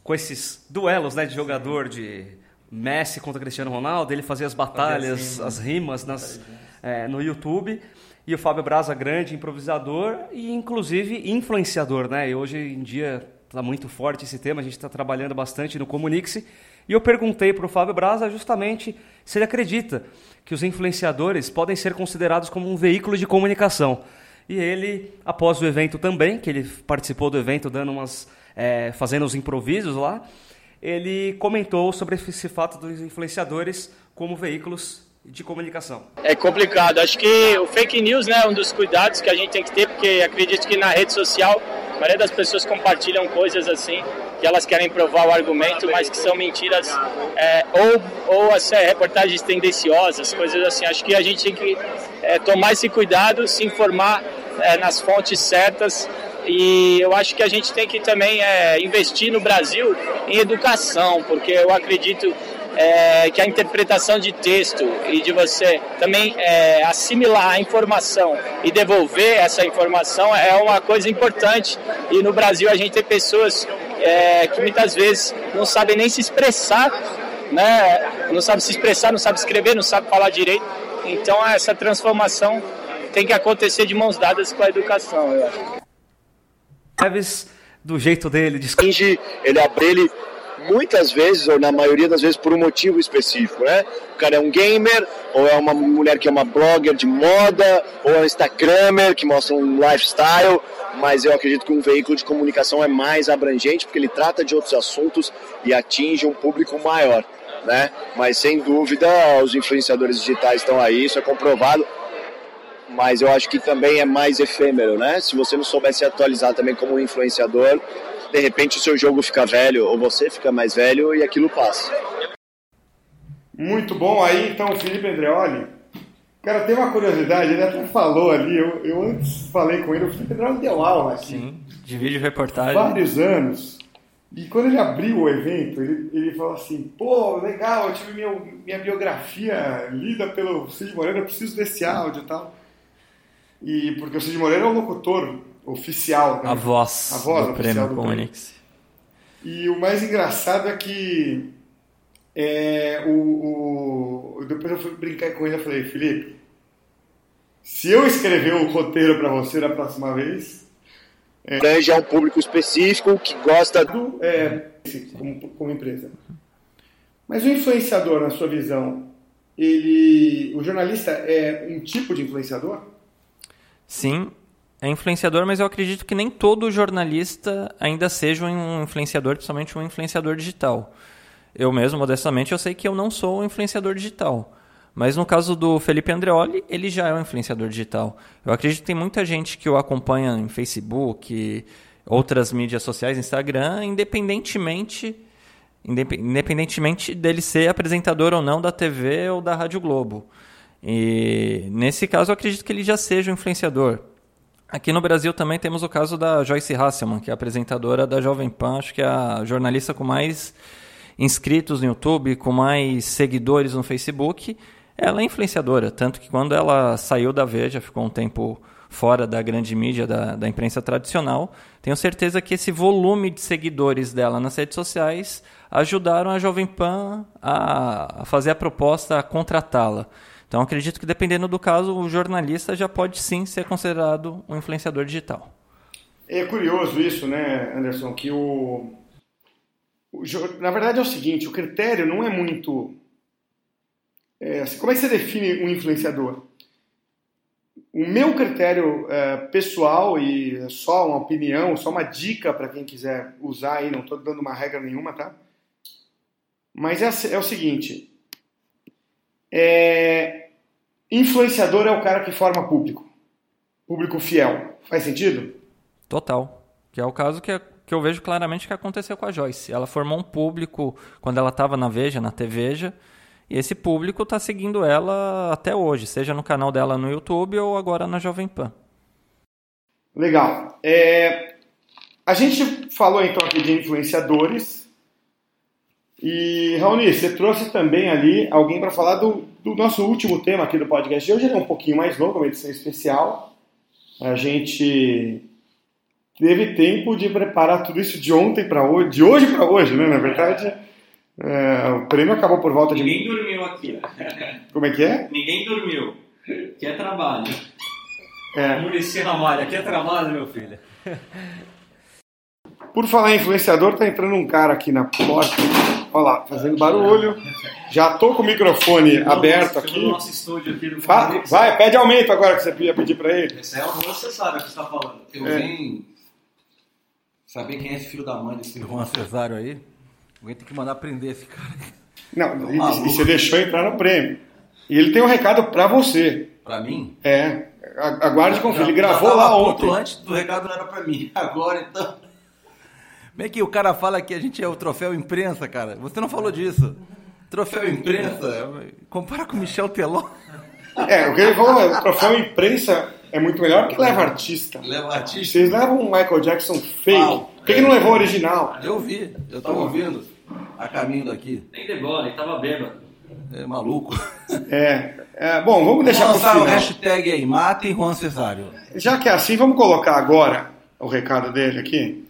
com esses duelos né, de jogador de Messi contra Cristiano Ronaldo, ele fazia as batalhas, as rimas nas, é, no YouTube. E o Fábio Braza, grande improvisador e inclusive influenciador, né? E hoje em dia está muito forte esse tema, a gente está trabalhando bastante no Comunix. E eu perguntei para o Fábio Braza justamente se ele acredita que os influenciadores podem ser considerados como um veículo de comunicação. E ele, após o evento também, que ele participou do evento dando umas, é, fazendo os improvisos lá, ele comentou sobre esse fato dos influenciadores como veículos de comunicação. É complicado. Acho que o fake news né, é um dos cuidados que a gente tem que ter, porque acredito que na rede social a maioria das pessoas compartilham coisas assim que elas querem provar o argumento, mas que são mentiras é, ou, ou assim, reportagens tendenciosas, coisas assim. Acho que a gente tem que é, tomar esse cuidado, se informar é, nas fontes certas e eu acho que a gente tem que também é, investir no Brasil em educação, porque eu acredito é, que a interpretação de texto e de você também é, assimilar a informação e devolver essa informação é uma coisa importante. E no Brasil a gente tem pessoas é, que muitas vezes não sabem nem se expressar, né? não sabem se expressar, não sabem escrever, não sabem falar direito. Então essa transformação tem que acontecer de mãos dadas com a educação, eu acho. Do jeito dele, de... ele abre ele muitas vezes, ou na maioria das vezes, por um motivo específico, né? O cara é um gamer, ou é uma mulher que é uma blogger de moda, ou é um Instagrammer que mostra um lifestyle, mas eu acredito que um veículo de comunicação é mais abrangente porque ele trata de outros assuntos e atinge um público maior, né? Mas sem dúvida, os influenciadores digitais estão aí, isso é comprovado mas eu acho que também é mais efêmero, né? Se você não souber se atualizar também como influenciador, de repente o seu jogo fica velho ou você fica mais velho e aquilo passa. Muito bom. Aí então, Felipe Andreoli. Cara, tem uma curiosidade, ele até falou ali, eu, eu antes falei com ele, o Felipe Andreoli deu aula aqui. Sim, de vídeo reportagem. Vários anos. E quando ele abriu o evento, ele, ele falou assim: pô, legal, eu tive minha, minha biografia lida pelo Cid Moreira, eu preciso desse áudio e tal. E porque o Cid Moreira é o locutor oficial. Né? A voz, a voz do prêmio do Comunix. E o mais engraçado é que é, o, o, depois eu fui brincar com ele e falei, Felipe, se eu escrever o roteiro para você da próxima vez... É, já é um público específico que gosta do... É, como, como empresa. Mas o influenciador, na sua visão, ele, o jornalista é um tipo de influenciador? Sim, é influenciador, mas eu acredito que nem todo jornalista ainda seja um influenciador, principalmente um influenciador digital. Eu mesmo, modestamente, eu sei que eu não sou um influenciador digital. Mas no caso do Felipe Andreoli, ele já é um influenciador digital. Eu acredito que tem muita gente que o acompanha em Facebook, outras mídias sociais, Instagram, independentemente independentemente dele ser apresentador ou não da TV ou da Rádio Globo. E nesse caso, eu acredito que ele já seja um influenciador. Aqui no Brasil também temos o caso da Joyce Hasselman, que é apresentadora da Jovem Pan, acho que é a jornalista com mais inscritos no YouTube, com mais seguidores no Facebook. Ela é influenciadora, tanto que quando ela saiu da Veja, ficou um tempo fora da grande mídia, da, da imprensa tradicional, tenho certeza que esse volume de seguidores dela nas redes sociais ajudaram a Jovem Pan a, fazer a proposta, a contratá-la. Então acredito que dependendo do caso, o jornalista já pode sim ser considerado um influenciador digital. É curioso isso, né, Anderson, que o, o na verdade é o seguinte, o critério não é muito é, assim, como é que você define um influenciador? O meu critério é, pessoal e é só uma opinião, só uma dica para quem quiser usar aí, não estou dando uma regra nenhuma, tá? Mas é, é o seguinte: é, influenciador é o cara que forma público. Público fiel. Faz sentido? Total. Que é o caso que, que eu vejo claramente que aconteceu com a Joyce. Ela formou um público quando ela estava na Veja, na TVeja, e esse público está seguindo ela até hoje, seja no canal dela no YouTube ou agora na Jovem Pan. Legal. É, a gente falou então aqui de influenciadores, e, Raoni, você trouxe também ali alguém para falar do, do, nosso último tema aqui do podcast. Hoje ele é um pouquinho mais longo, uma edição especial. A gente teve tempo de preparar tudo isso de ontem para hoje, de hoje para hoje, né? Na verdade, é, o prêmio acabou por volta Ninguém de. Ninguém dormiu aqui. Como é que é? Ninguém dormiu. Que é trabalho. É. Murici Ramalho, aqui é trabalho, meu filho. Por falar em influenciador, tá entrando um cara aqui na porta. Olha lá, fazendo barulho. Já tô com o microfone aberto aqui. nosso estúdio aqui do vai, vai, pede aumento agora que você ia pedir para ele. Esse é o você sabe o que você tá falando. Eu é. venho saber quem é esse filho da mãe desse Juan Cesário aí. Alguém tem que mandar prender esse cara. Não, e, e você deixou entrar no prêmio. E ele tem um recado para você. Para mim? É. Aguarde e confia. Ele gravou lá ontem. Antes do recado não era para mim. Agora então. Como é que o cara fala que a gente é o troféu imprensa, cara? Você não falou disso. Troféu imprensa? Compara com Michel Teló. É, o que ele falou, o troféu imprensa é muito melhor que leva artista. Leva artista. Vocês levam um Michael Jackson fake. Por que, que não levou o original? Eu vi, eu tô ouvindo. a caminho daqui. Nem de bola, ele tava bêbado. É maluco. É, é, bom, vamos deixar Vamos para lançar o o final. hashtag aí, matem Juan Cesário. Já que é assim, vamos colocar agora o recado dele aqui.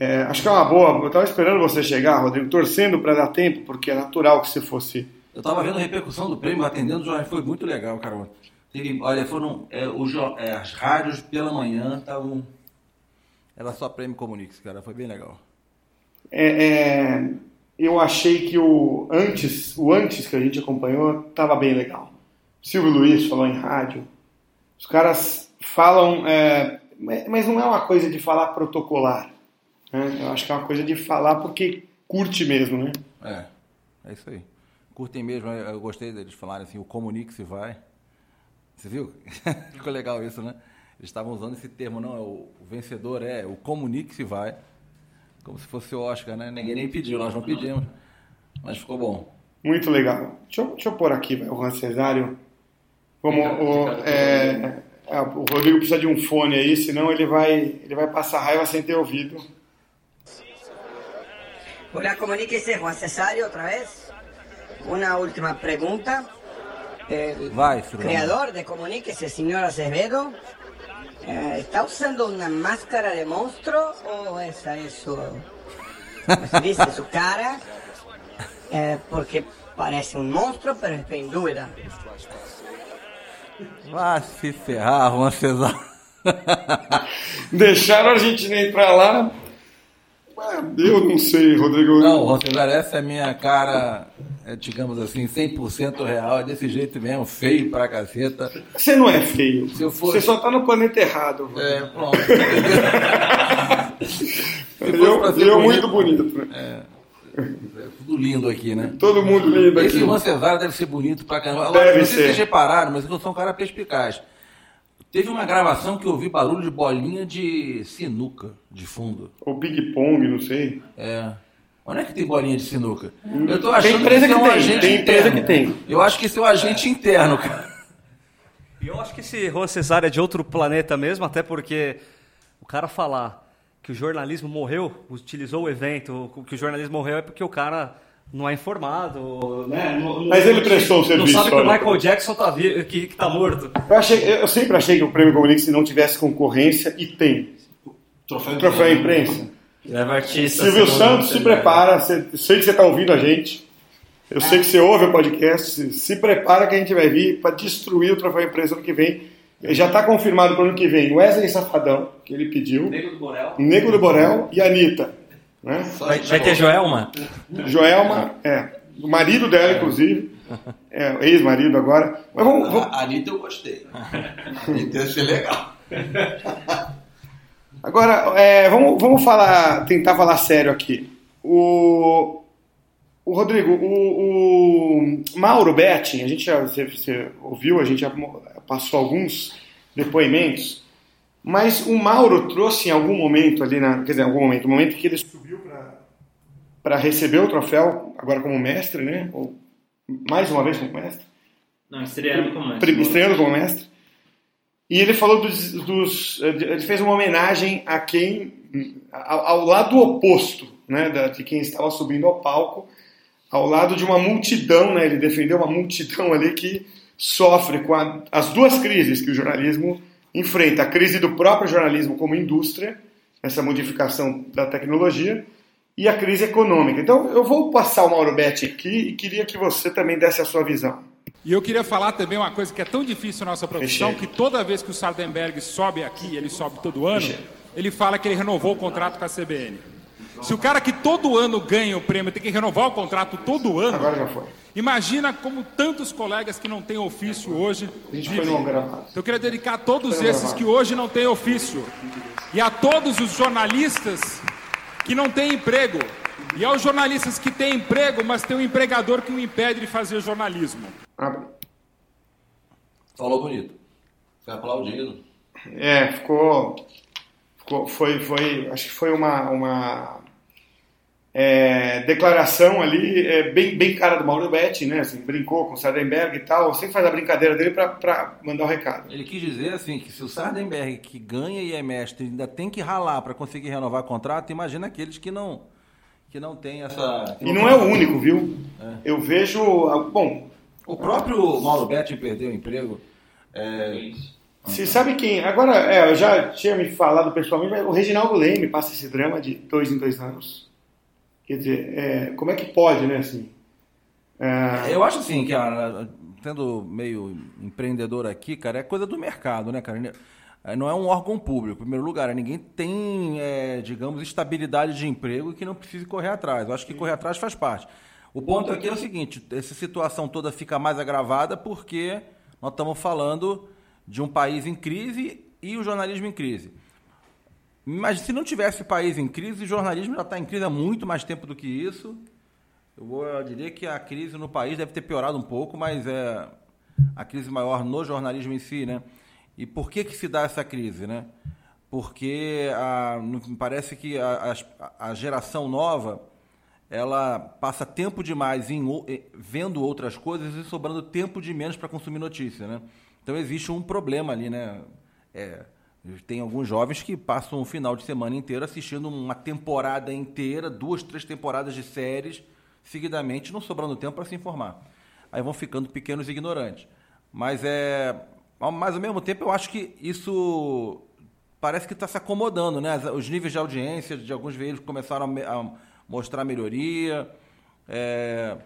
É, acho que é uma boa. Eu estava esperando você chegar, Rodrigo, torcendo para dar tempo, porque é natural que você fosse. Eu tava vendo a repercussão do prêmio, atendendo o jornal, foi muito legal, cara. Teve, olha, foram é, o jo- é, as rádios pela manhã estavam. Era só prêmio Comunix, cara, foi bem legal. É, é, eu achei que o antes, o antes que a gente acompanhou estava bem legal. Silvio Luiz falou em rádio. Os caras falam, é, mas não é uma coisa de falar protocolar. Né? Eu acho que é uma coisa de falar porque curte mesmo, né? É, é isso aí. Curtem mesmo, eu gostei deles falarem assim, o Comunix vai. Você viu? Ficou legal isso, né? Eles estavam usando esse termo, não, é o, vencedor é o Comunix vai. Como se fosse o Oscar, né? Ninguém nem pediu, nós não pedimos. Mas ficou bom. Muito legal. Deixa eu, deixa eu pôr aqui o Juan Cesário. Como o, é, é, o Rodrigo precisa de um fone aí, senão ele vai, ele vai passar raiva sem ter ouvido. Hola, comuníquese Juan Cesario otra vez. Una última pregunta. El Vai, creador de Comuníquese, señor Acevedo, eh, ¿está usando una máscara de monstruo o esa es su... viste su cara? Eh, porque parece un monstruo, pero estoy en duda. Vai se ferrar, Juan Cesário. Deixaram a Argentina entrar lá. Eu não sei, Rodrigo. Não, Juan Cesário, essa é a minha cara, é, digamos assim, 100% real, é desse jeito mesmo, feio pra caceta. Você não é feio. Se fosse- Você só tá no planeta errado. É, pronto. eu eu muito bonito. É, é tudo lindo aqui, né? Todo mundo lindo Esse aqui. Juan Cesário deve ser bonito pra caramba. Agora, Deve não sei se ser. vocês repararam, mas eu sou um cara perspicaz. Teve uma gravação que eu ouvi barulho de bolinha de sinuca de fundo. Ou ping-pong, não sei. É. Onde é que tem bolinha de sinuca? Eu tô Tem achando empresa que isso é que um tem, agente tem empresa interno. que tem. Eu acho que isso é um agente interno, cara. E eu acho que esse Juan Cesário é de outro planeta mesmo, até porque o cara falar que o jornalismo morreu, utilizou o evento, que o jornalismo morreu é porque o cara não é informado, né? Não- Mas ele prestou o serviço, Não sabe que olha. o Michael Jackson tá, vi- que, que tá morto. Eu, achei, eu sempre achei que o Prêmio Comunix não tivesse concorrência e tem. Troféu, Troféu imprensa. Leva artista. Silvio Santos, se prepara. Você, sei que você está ouvindo a gente. Eu sei que você ouve o podcast. Se, se prepara que a gente vai vir para destruir o Troféu Imprensa ano que vem. Já está confirmado para o ano que vem Wesley Safadão, que ele pediu. Nego do Borel. Nego do Borel e Anitta. Né? Vai, vai ter Joelma? Joelma, é. O marido dela, inclusive. É, ex-marido agora. Mas vamos, vamos- A Anitta eu gostei. A Anitta eu achei legal. Agora, é, vamos, vamos falar, tentar falar sério aqui. O, o Rodrigo, o, o Mauro Betting, a gente já você, você ouviu, a gente já passou alguns depoimentos, mas o Mauro trouxe em algum momento ali, na, quer dizer, em algum momento, no momento que ele subiu para receber o troféu, agora como mestre, né? Ou mais uma vez como mestre. Não, estreando como mestre. Estreando como mestre. E ele falou dos, dos- Ele fez uma homenagem a quem. ao, ao lado oposto, né? da- de quem estava subindo ao palco, ao lado de uma multidão, né? Ele defendeu uma multidão ali que sofre com a- as duas crises que o jornalismo enfrenta: a crise do próprio jornalismo como indústria, essa modificação da tecnologia, e a crise econômica. Então, eu vou passar o Mauro Betti aqui e queria que você também desse a sua visão. E eu queria falar também uma coisa que é tão difícil na nossa profissão, que toda vez que o Sardenberg sobe aqui, ele sobe todo ano, ele fala que ele renovou o contrato com a CBN. Se o cara que todo ano ganha o prêmio tem que renovar o contrato todo ano, Agora já foi. imagina como tantos colegas que não têm ofício hoje A gente vivem. foi. Então eu queria dedicar a todos esses que hoje não têm ofício. E a todos os jornalistas que não têm emprego. E aos jornalistas que têm emprego, mas tem um empregador que o impede de fazer jornalismo. Falou bonito. Foi aplaudido. É, ficou. ficou foi, foi, acho que foi uma, uma é, declaração ali é, bem, bem cara do Mauro Betti, né? Assim, brincou com o Sardenberg e tal. Sempre faz a brincadeira dele para mandar o recado. Ele quis dizer assim que se o Sardenberg que ganha e é mestre ainda tem que ralar para conseguir renovar contrato, imagina aqueles que não que não tem essa. E não é o único, viu? É. Eu vejo. Bom. O próprio Mauro Betti perdeu o emprego. É... Você sabe quem? Agora, é, eu já tinha me falado pessoalmente, mas o Reginaldo Leme passa esse drama de dois em dois anos. Quer dizer, é, como é que pode, né? Assim, é... Eu acho assim, que a, tendo meio empreendedor aqui, cara, é coisa do mercado, né, cara? É, não é um órgão público, em primeiro lugar. Né? Ninguém tem, é, digamos, estabilidade de emprego que não precise correr atrás. Eu acho que correr atrás faz parte. O ponto aqui é o seguinte: essa situação toda fica mais agravada porque nós estamos falando de um país em crise e o jornalismo em crise. Mas se não tivesse país em crise, o jornalismo já está em crise há muito mais tempo do que isso. Eu, vou, eu diria que a crise no país deve ter piorado um pouco, mas é a crise maior no jornalismo em si, né? E por que que se dá essa crise, né? Porque a, me parece que a, a, a geração nova ela passa tempo demais em, vendo outras coisas e sobrando tempo de menos para consumir notícia, né? Então existe um problema ali, né? É, tem alguns jovens que passam um final de semana inteiro assistindo uma temporada inteira, duas, três temporadas de séries seguidamente, não sobrando tempo para se informar. Aí vão ficando pequenos ignorantes. Mas é, mas ao mesmo tempo eu acho que isso parece que está se acomodando, né? Os níveis de audiência de alguns veículos começaram a, mostrar melhoria. É,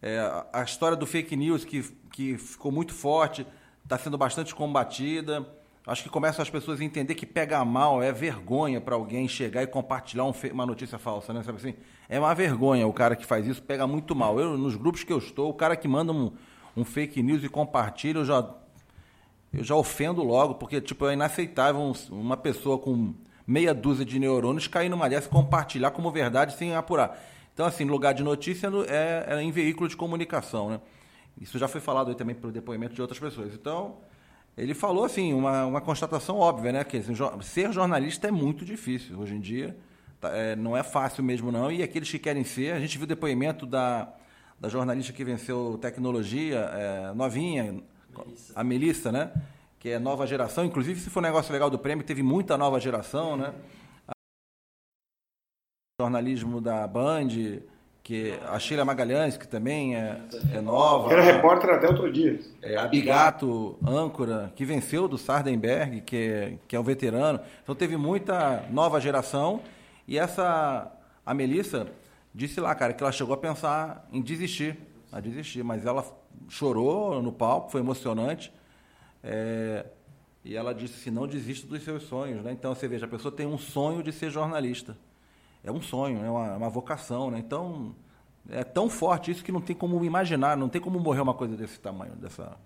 é, a história do fake news que, que ficou muito forte está sendo bastante combatida. Acho que começam as pessoas a entender que pegar mal é vergonha para alguém chegar e compartilhar um uma notícia falsa, né? Sabe assim? É uma vergonha o cara que faz isso, pega muito mal. Eu, nos grupos que eu estou, o cara que manda um, um fake news e compartilha, eu já, eu já ofendo logo, porque tipo, é inaceitável uma pessoa com meia dúzia de neurônios cair numa dessa e compartilhar como verdade sem apurar. Então, assim, lugar de notícia é, é em veículo de comunicação, né? Isso já foi falado aí também pelo depoimento de outras pessoas. Então, ele falou, assim, uma, uma constatação óbvia, né? Que assim, ser jornalista é muito difícil hoje em dia. Tá, é, não é fácil mesmo, não. E aqueles que querem ser, a gente viu o depoimento da, da jornalista que venceu tecnologia, é, novinha, Melissa. a Melissa, né? que é nova geração. Inclusive, se for um negócio legal do prêmio, teve muita nova geração, né? jornalismo da Band, que a Sheila Magalhães, que também é, é nova. Era repórter até outro dia. É, a Bigato, âncora, que venceu do Sardenberg, que é, que é um veterano. Então teve muita nova geração. E essa, a Melissa, disse lá, cara, que ela chegou a pensar em desistir, a desistir, mas ela chorou no palco, foi emocionante. É, e ela disse assim, não desista dos seus sonhos, né? Então, você veja, a pessoa tem um sonho de ser jornalista. É um sonho, é uma, uma vocação, né? Então, é tão forte isso que não tem como imaginar, não tem como morrer uma coisa desse tamanho, dessa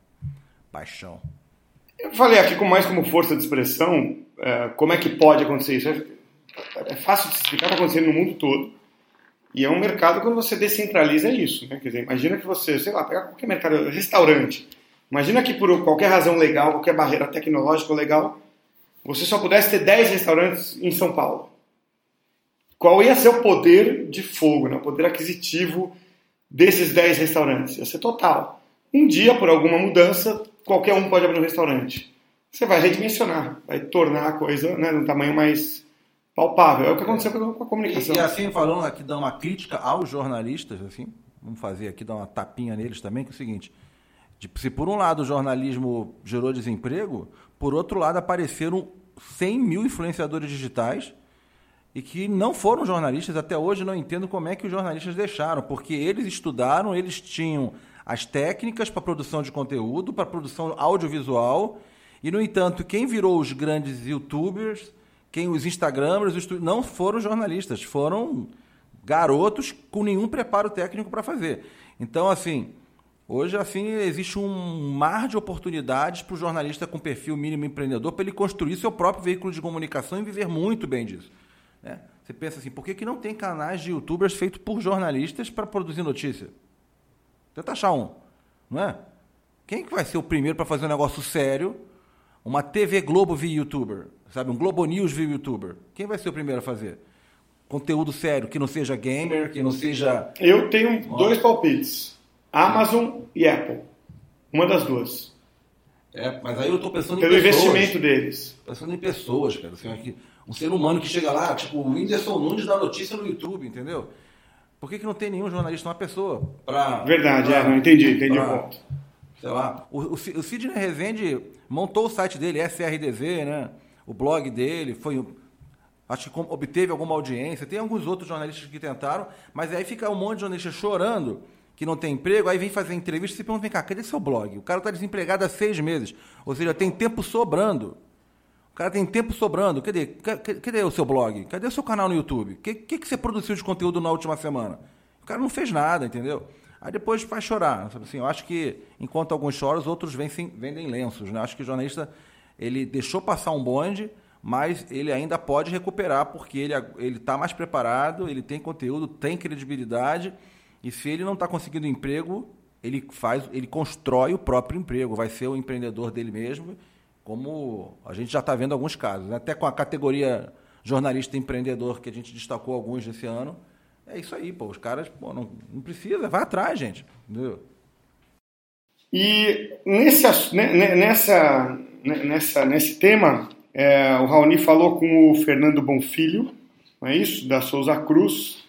paixão. Eu falei aqui com mais como força de expressão, é, como é que pode acontecer isso. É, é fácil de explicar, está acontecendo no mundo todo. E é um mercado quando você descentraliza isso, né? Quer dizer, imagina que você, sei lá, pegar qualquer mercado, restaurante, Imagina que por qualquer razão legal, qualquer barreira tecnológica legal, você só pudesse ter 10 restaurantes em São Paulo. Qual ia ser o poder de fogo, né? o poder aquisitivo desses 10 restaurantes? Ia ser total. Um dia, por alguma mudança, qualquer um pode abrir um restaurante. Você vai redimensionar, vai tornar a coisa né, num tamanho mais palpável. É o que aconteceu com a comunicação. E, e assim, falando aqui, dá uma crítica aos jornalistas, assim, vamos fazer aqui, dar uma tapinha neles também, que é o seguinte se por um lado o jornalismo gerou desemprego, por outro lado apareceram 100 mil influenciadores digitais e que não foram jornalistas. Até hoje não entendo como é que os jornalistas deixaram, porque eles estudaram, eles tinham as técnicas para produção de conteúdo, para produção audiovisual, e no entanto, quem virou os grandes youtubers, quem os instagramers, os, não foram jornalistas, foram garotos com nenhum preparo técnico para fazer. Então, assim, Hoje, assim, existe um mar de oportunidades para o jornalista com perfil mínimo empreendedor para ele construir seu próprio veículo de comunicação e viver muito bem disso. Né? Você pensa assim, por que, que não tem canais de youtubers feitos por jornalistas para produzir notícia? Tenta achar um, não é? Quem que vai ser o primeiro para fazer um negócio sério? Uma TV Globo via youtuber, sabe? Um Globo News via youtuber. Quem vai ser o primeiro a fazer? Conteúdo sério, que não seja gamer, que não seja... Eu tenho dois palpites. Amazon e Apple. Uma das duas. É, mas aí eu estou pensando Pelo em pessoas. Pelo investimento deles. Pensando em pessoas, cara. Assim, aqui, um ser humano que chega lá, tipo o Whindersson Nunes dá notícia no YouTube, entendeu? Por que, que não tem nenhum jornalista, uma pessoa? Pra, Verdade, pra- é, não entendi, entendi pra- o ponto. Sei lá. O, o, o Sidney Rezende montou o site dele, SRDZ, né? O blog dele, foi. Acho que obteve alguma audiência. Tem alguns outros jornalistas que tentaram, mas aí fica um monte de jornalista chorando que não tem emprego, aí vem fazer entrevista e se pergunta, vem cá, cadê seu blog? O cara está desempregado há seis meses. Ou seja, tem tempo sobrando. O cara tem tempo sobrando. Cadê, ca- ca- cadê o seu blog? Cadê o seu canal no YouTube? O que, que, que você produziu de conteúdo na última semana? O cara não fez nada, entendeu? Aí depois faz chorar. Assim, eu acho que, enquanto alguns choram, os outros vendem, vendem lenços. Né? Eu acho que o jornalista ele deixou passar um bonde, mas ele ainda pode recuperar, porque ele ele está mais preparado, ele tem conteúdo, tem credibilidade, e se ele não está conseguindo emprego, ele faz, ele constrói o próprio emprego, vai ser o empreendedor dele mesmo, como a gente já está vendo alguns casos. né? Até com a categoria jornalista empreendedor, que a gente destacou alguns esse ano, é isso aí, pô. Os caras, pô, não, não precisa, vai atrás, gente. Entendeu? E nessa, ne- nessa, nesse tema, é, o Raoni falou com o Fernando Bonfilho, não é isso? Da Souza Cruz,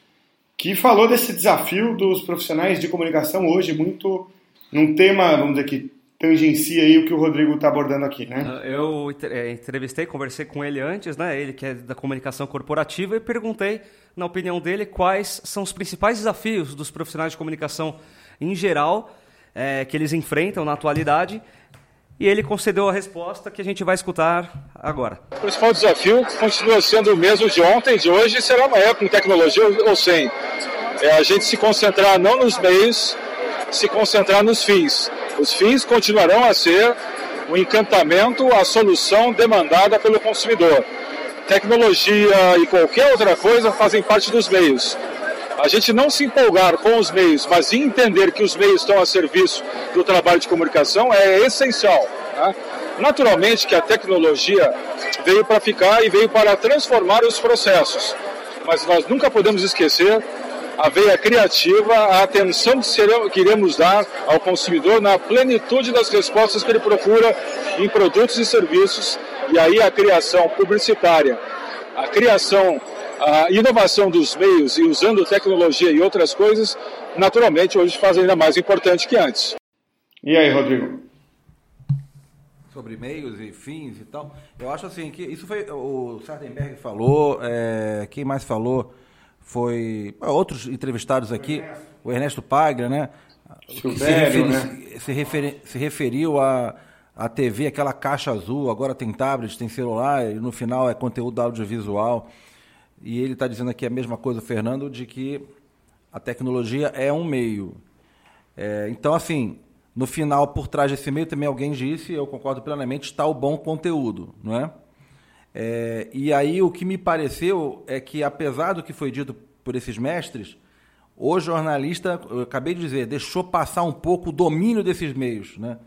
que falou desse desafio dos profissionais de comunicação hoje, muito num tema, vamos dizer que tangencia aí o que o Rodrigo está abordando aqui, né? Eu entre- eh, entrevistei, conversei com ele antes, né? Ele que é da comunicação corporativa, e perguntei, na opinião dele, quais são os principais desafios dos profissionais de comunicação em geral eh, que eles enfrentam na atualidade. E ele concedeu a resposta que a gente vai escutar agora. O principal desafio continua sendo o mesmo de ontem, de hoje e será amanhã, com tecnologia ou ou sem. É a gente se concentrar não nos meios, se concentrar nos fins. Os fins continuarão a ser o encantamento, a solução demandada pelo consumidor. Tecnologia e qualquer outra coisa fazem parte dos meios. A gente não se empolgar com os meios, mas entender que os meios estão a serviço do trabalho de comunicação é essencial. tá? Naturalmente que a tecnologia veio para ficar e veio para transformar os processos, mas nós nunca podemos esquecer a veia criativa, a atenção que serão- que iremos dar ao consumidor na plenitude das respostas que ele procura em produtos e serviços, e aí a criação publicitária, a criação, a inovação dos meios e usando tecnologia e outras coisas, naturalmente hoje faz ainda mais importante que antes. E aí, Rodrigo? sobre meios e fins e tal. Eu acho assim que isso foi o Sardenberg falou, é, quem mais falou foi ah, outros entrevistados aqui, o Ernesto Paglia, né? que se, referi- né? se referi- se referiu a a TV, aquela caixa azul, agora tem tablet, tem celular, e no final é conteúdo audiovisual. E ele está dizendo aqui a mesma coisa, Fernando, de que a tecnologia é um meio. É, então, assim, no final, por trás desse meio, também alguém disse, eu concordo plenamente, está o bom conteúdo, não é? É, e aí o que me pareceu é que, apesar do que foi dito por esses mestres, o jornalista, eu acabei de dizer, deixou passar um pouco o domínio desses meios, né?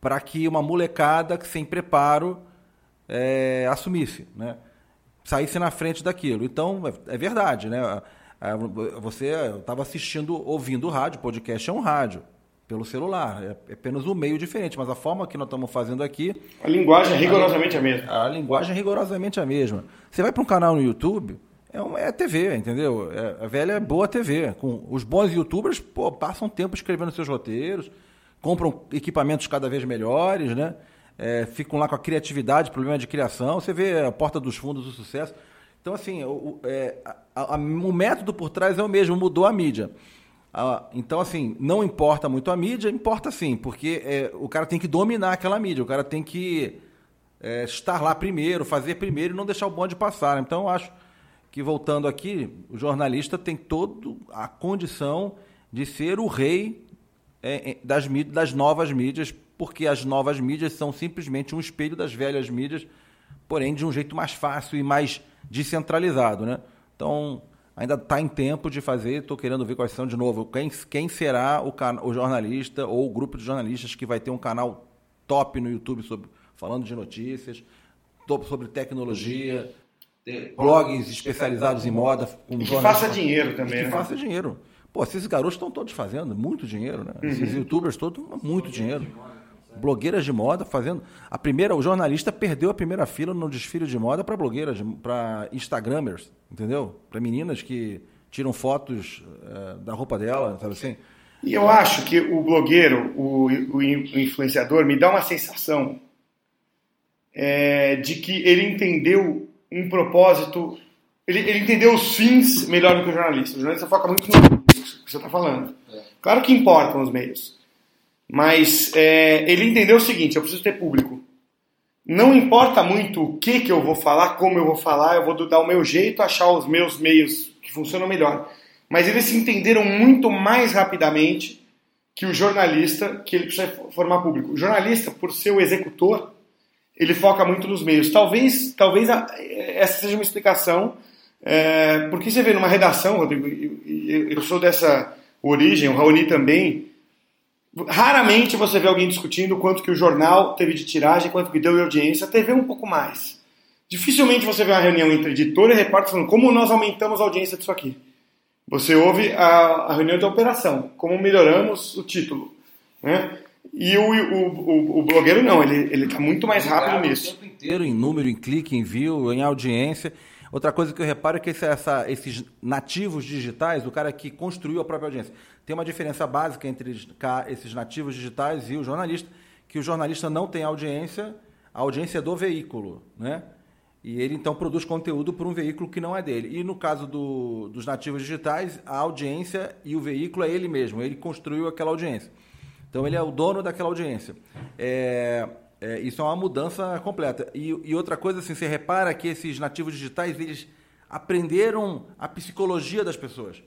Para que uma molecada sem preparo é, assumisse, né? Saísse na frente daquilo. Então, é, é verdade, né? Você estava assistindo, ouvindo o rádio, podcast é um rádio, pelo celular. É apenas um meio diferente, mas a forma que nós estamos fazendo aqui. A linguagem é rigorosamente a mesma. A linguagem é rigorosamente a mesma. Você vai para um canal no YouTube, é, uma, é TV, entendeu? É, a velha é boa TV. Com os bons youtubers, pô, passam tempo escrevendo seus roteiros, compram equipamentos cada vez melhores, né? É, ficam lá com a criatividade, problema de criação. Você vê a porta dos fundos do sucesso. Então, assim, o, o- é, a- a- o método por trás é o mesmo, mudou a mídia. Ah, então, assim, não importa muito a mídia, importa sim, porque é, o cara tem que dominar aquela mídia, o cara tem que é, estar lá primeiro, fazer primeiro e não deixar o bonde passar. Então, eu acho que, voltando aqui, o jornalista tem toda a condição de ser o rei é, é, das, mídias, das novas mídias, porque as novas mídias são simplesmente um espelho das velhas mídias, porém de um jeito mais fácil e mais descentralizado. Né? Então, ainda está em tempo de fazer, estou querendo ver quais são de novo, quem, quem será o, o jornalista ou o grupo de jornalistas que vai ter um canal top no YouTube sobre, falando de notícias, top sobre tecnologia, blogs especializados em moda. Com que faça dinheiro também, que né? faça dinheiro. Pô, esses garotos estão todos fazendo muito dinheiro, né? Esses Uhum. youtubers todos, muito dinheiro. Blogueiras de moda fazendo. A primeira, o jornalista perdeu a primeira fila no desfile de moda para blogueiras, para instagramers, entendeu? Para meninas que tiram fotos é, da roupa dela, sabe assim? E eu acho que o blogueiro, o, o influenciador, me dá uma sensação é, de que ele entendeu um propósito, ele, ele, entendeu os fins melhor do que o jornalista. O jornalista foca muito no que você está falando. Claro que importam os meios, mas é, ele entendeu o seguinte: eu preciso ter público. Não importa muito o que, que eu vou falar, como eu vou falar, eu vou dar o meu jeito, achar os meus meios que funcionam melhor. Mas eles se entenderam muito mais rapidamente que o jornalista, que ele precisa formar público. O jornalista, por ser o executor, ele foca muito nos meios. Talvez, talvez a, essa seja uma explicação, é, porque você vê numa redação, Rodrigo, eu, eu sou dessa origem, o Raoni também, raramente você vê alguém discutindo quanto que o jornal teve de tiragem, quanto que deu de audiência, a TV um pouco mais. Dificilmente você vê uma reunião entre editor e repórter falando como nós aumentamos a audiência disso aqui. Você ouve a, a reunião de operação, como melhoramos o título. Né? E o, o, o, o blogueiro não, ele está muito mais rápido nisso. O tempo inteiro em número, em clique, em view, em audiência. Outra coisa que eu reparo é que esse, essa, esses nativos digitais, o cara que construiu a própria audiência, tem uma diferença básica entre esses nativos digitais e o jornalista, que o jornalista não tem audiência, a audiência é do veículo, né? E ele então produz conteúdo por um veículo que não é dele. E no caso do, dos nativos digitais, a audiência e o veículo é ele mesmo, ele construiu aquela audiência. Então ele é o dono daquela audiência. É, é, isso é uma mudança completa. E, e, outra coisa, assim, você repara que esses nativos digitais, eles aprenderam a psicologia das pessoas.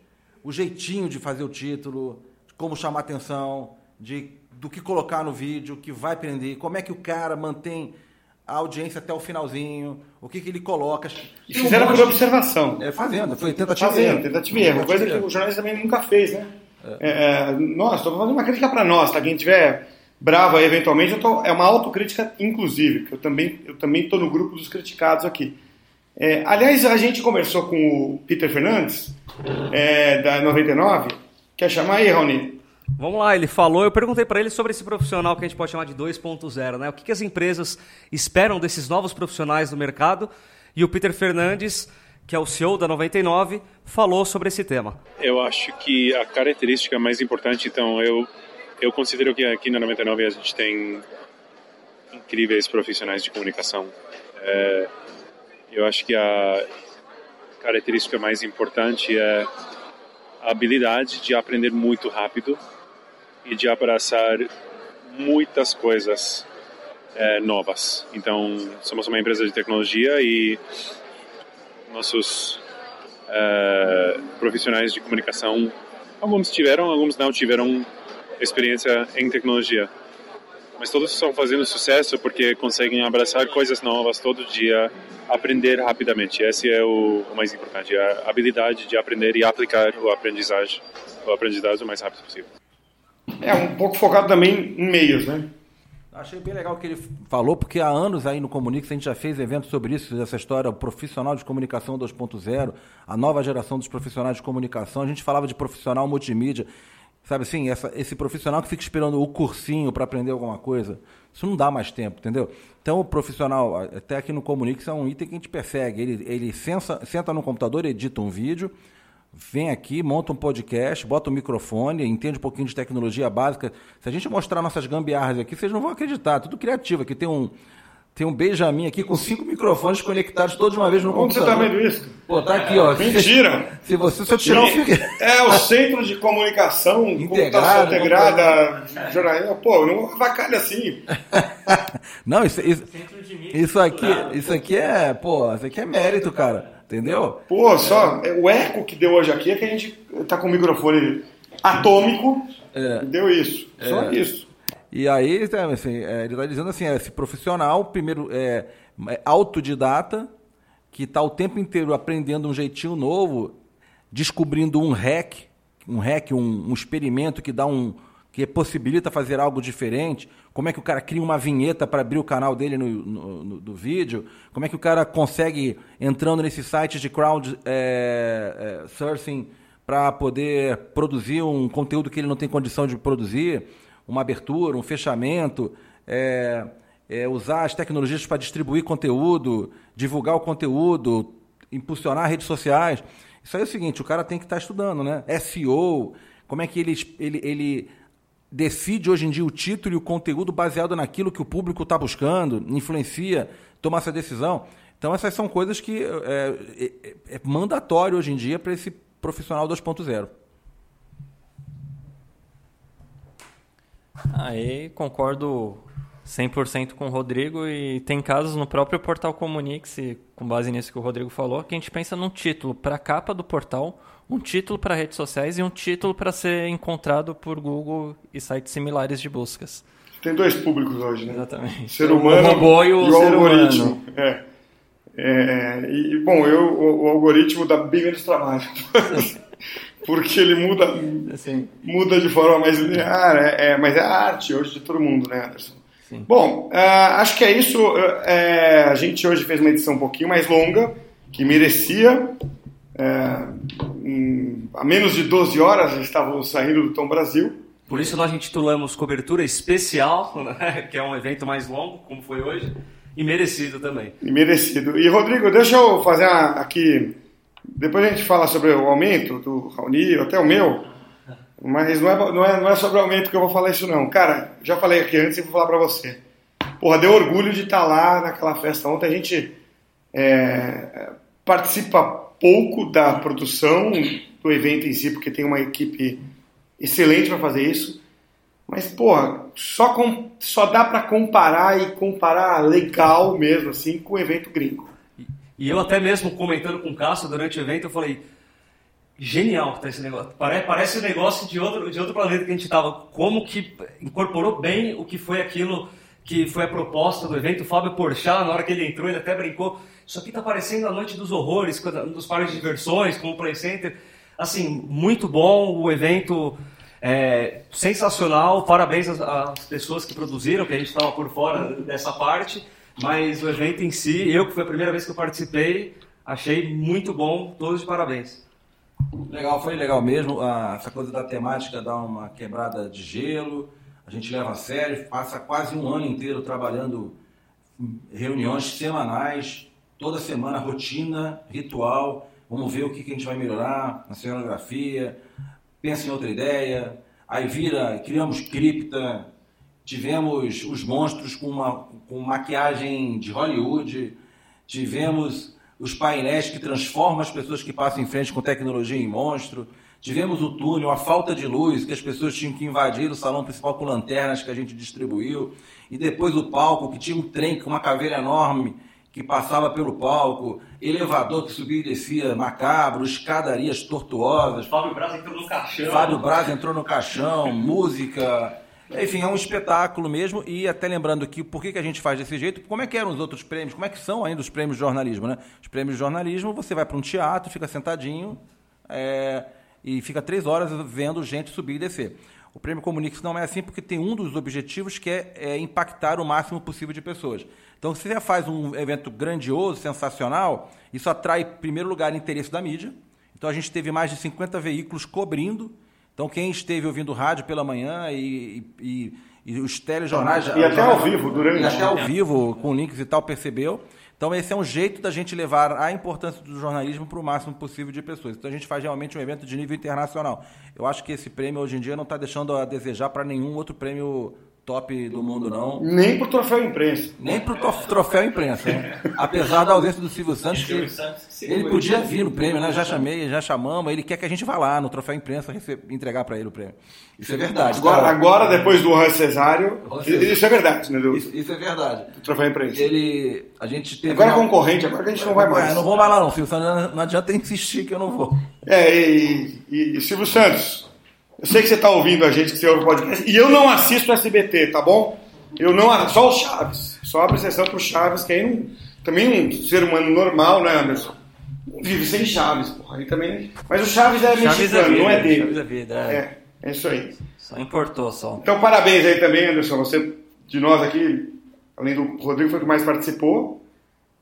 O jeitinho de fazer o título, como chamar atenção, de, do que colocar no vídeo, que vai prender, como é que o cara mantém a audiência até o finalzinho, o que, que ele coloca. E fizeram um por observação. É, fazendo, foi tentativa fazendo, erro. Tentativa e erro, coisa que o jornalista também nunca fez, né? É. É, nós, estou fazendo uma crítica para nós, tá? Quem tiver bravo aí eventualmente, eu tô, é uma autocrítica inclusive, que eu também eu também estou no grupo dos criticados aqui. É, aliás, a gente conversou com o Peter Fernandes, é, da 99, quer chamar aí, Raoni? Vamos lá, ele falou, eu perguntei para ele sobre esse profissional que a gente pode chamar de 2.0, né? O que, que as empresas esperam desses novos profissionais do mercado? E o Peter Fernandes, que é o CEO da 99, falou sobre esse tema. Eu acho que a característica mais importante, então, eu eu considero que aqui na 99 a gente tem incríveis profissionais de comunicação. É, eu acho que a característica mais importante é a habilidade de aprender muito rápido e de abraçar muitas coisas é, novas. Então, somos uma empresa de tecnologia e nossos é, profissionais de comunicação, alguns tiveram, alguns não tiveram experiência em tecnologia. Mas todos estão fazendo sucesso porque conseguem abraçar coisas novas todo dia, aprender rapidamente. Esse é o, mais importante, a habilidade de aprender e aplicar o aprendizagem, o aprendizado o mais rápido possível. É, um pouco focado também em meios, né? Achei bem legal o que ele falou, porque há anos aí no Comunix a gente já fez eventos sobre isso, essa história, o profissional de comunicação 2.0, a nova geração dos profissionais de comunicação. A gente falava de profissional multimídia. Sabe assim, essa, esse profissional que fica esperando o cursinho para aprender alguma coisa, isso não dá mais tempo, entendeu? Então o profissional, até aqui no Comunix, é um item que a gente persegue. Ele, ele sensa, senta no computador, edita um vídeo, vem aqui, monta um podcast, bota um microfone, entende um pouquinho de tecnologia básica. Se a gente mostrar nossas gambiarras aqui, vocês não vão acreditar. Tudo criativo. Aqui tem um, tem um Benjamin aqui com cinco microfones conectados todos de uma vez no Onde computador. Onde você tá vendo isso? Pô, tá aqui, ó. Mentira! Se você, se eu tirar um... É o Centro de Comunicação Integrado, Integrada, jornalismo. Pô, não avacalha assim. não, isso, isso, isso, aqui, isso aqui é, pô, isso aqui é mérito, cara. Entendeu? Pô, só, é, o eco que deu hoje aqui é que a gente tá com o microfone atômico é. deu isso. Só é. isso. E aí, assim, é, ele está dizendo assim, é, esse profissional, primeiro, é, é autodidata, que está o tempo inteiro aprendendo um jeitinho novo, descobrindo um hack, um hack, um, um experimento que dá um que possibilita fazer algo diferente, como é que o cara cria uma vinheta para abrir o canal dele no, no, no, do vídeo, como é que o cara consegue, entrando nesse site de crowd é, é, sourcing, para poder produzir um conteúdo que ele não tem condição de produzir uma abertura, um fechamento, é, é, usar as tecnologias para distribuir conteúdo, divulgar o conteúdo, impulsionar redes sociais. Isso aí é o seguinte, o cara tem que estar tá estudando, né? SEO, como é que ele, ele, ele decide hoje em dia o título e o conteúdo baseado naquilo que o público está buscando, influencia, toma essa decisão. Então essas são coisas que é, é, é mandatório hoje em dia para esse profissional 2.0. Aí concordo 100% com o Rodrigo e tem casos no próprio portal Comunix, com base nisso que o Rodrigo falou, que a gente pensa num título para a capa do portal, um título para redes sociais e um título para ser encontrado por Google e sites similares de buscas. Tem dois públicos hoje, né? Exatamente. Ser humano o robô e o, e o algoritmo. humano. É. É, e, bom, eu, o, o algoritmo dá bem menos trabalho. Porque ele muda, muda de forma mais linear, é, é, mas é a arte hoje de todo mundo, né, Anderson? Sim. Bom, ah, acho que é isso. É, a gente hoje fez uma edição um pouquinho mais longa, que merecia. É, em- a menos de 12 horas estávamos saindo do Tom Brasil. Por isso nós intitulamos Cobertura Especial, né? que é um evento mais longo, como foi hoje, e merecido também. E merecido. E Rodrigo, deixa eu fazer aqui. Depois a gente fala sobre o aumento do Raoni, até o meu. Mas não é, não, é, não é sobre o aumento que eu vou falar isso, não. Cara, já falei aqui antes e vou falar pra você. Porra, deu orgulho de estar lá naquela festa ontem. A gente é, participa pouco da produção do evento em si, porque tem uma equipe excelente para fazer isso. Mas, porra, só, com, só dá para comparar e comparar legal mesmo, assim, com o evento gringo. E eu até mesmo comentando com o Cássio durante o evento, eu falei, genial que tá esse negócio. Pare- Parece um negócio de outro, de outro planeta que a gente estava. Como que incorporou bem o que foi aquilo que foi a proposta do evento. O Fábio Porchat, na hora que ele entrou, ele até brincou. Isso aqui tá parecendo a Noite dos Horrores, dos parques de diversões, como o Play Center. Assim, muito bom o evento. é, sensacional, parabéns às, às pessoas que produziram, que a gente estava por fora dessa parte, mas o evento em si, eu que foi a primeira vez que eu participei, achei muito bom, todos de parabéns. Legal, foi legal mesmo. Ah, essa coisa da temática dá uma quebrada de gelo. A gente leva a sério, passa quase um ano inteiro trabalhando reuniões semanais, toda semana, rotina, ritual. Vamos ver o que, que a gente vai melhorar na cenografia. Pensa em outra ideia. Aí vira, criamos cripta. Tivemos os monstros com, uma, com maquiagem de Hollywood. Tivemos os painéis que transformam as pessoas que passam em frente com tecnologia em monstro. Tivemos o túnel, a falta de luz, que as pessoas tinham que invadir o salão principal com lanternas que a gente distribuiu. E depois o palco, que tinha um trem com uma caveira enorme que passava pelo palco, elevador que subia e descia macabro, escadarias tortuosas. Fábio Braz entrou no caixão. Fábio Braz entrou no caixão, música. Enfim, é um espetáculo mesmo. E até lembrando aqui por que, que a gente faz desse jeito, como é que eram os outros prêmios, como é que são ainda os prêmios de jornalismo, né? Os prêmios de jornalismo, você vai para um teatro, fica sentadinho é, e fica três horas vendo gente subir e descer. O prêmio Comunix não é assim porque tem um dos objetivos que é, é impactar o máximo possível de pessoas. Então, se você faz um evento grandioso, sensacional, isso atrai, em primeiro lugar, interesse da mídia. Então, a gente teve mais de 50 veículos cobrindo. Então, quem esteve ouvindo rádio pela manhã e, e, e os telejornais... E até ao vivo, durante- E até ao vivo, com links e tal, percebeu. Então, esse é um jeito da gente levar a importância do jornalismo para o máximo possível de pessoas. Então, a gente faz realmente um evento de nível internacional. Eu acho que esse prêmio, hoje em dia, não está deixando a desejar para nenhum outro prêmio top do mundo, não. Nem pro troféu imprensa. Nem pro troféu imprensa. né? Apesar da ausência do Silvio Santos, que ele podia vir no prêmio, né? Já chamei, já chamamos. Ele quer que a gente vá lá no troféu imprensa entregar para ele o prêmio. Isso é verdade. Agora, agora depois do Juan Cesário, isso é verdade, né? Do, Isso, isso é verdade. do troféu imprensa. Ele, a gente teve Agora é concorrente, agora que a gente não vai mais. É, não vou mais lá não, Silvio Santos. Não adianta insistir que eu não vou. É, e, e- e Silvio Santos, eu sei que você está ouvindo a gente, que você ouve o podcast, e eu não assisto SBT, tá bom? Eu não só o Chaves. Só abre exceção pro Chaves, que aí não, também um ser humano normal, né, Anderson? Vive sem Chaves, porra. Aí também... Mas o Chaves é Chaves mexicano, é vida, não é dele. Chaves é vida, é. É, é isso aí. Só importou só. Então, parabéns aí também, Anderson. Você, de nós aqui, além do Rodrigo, foi o que mais participou.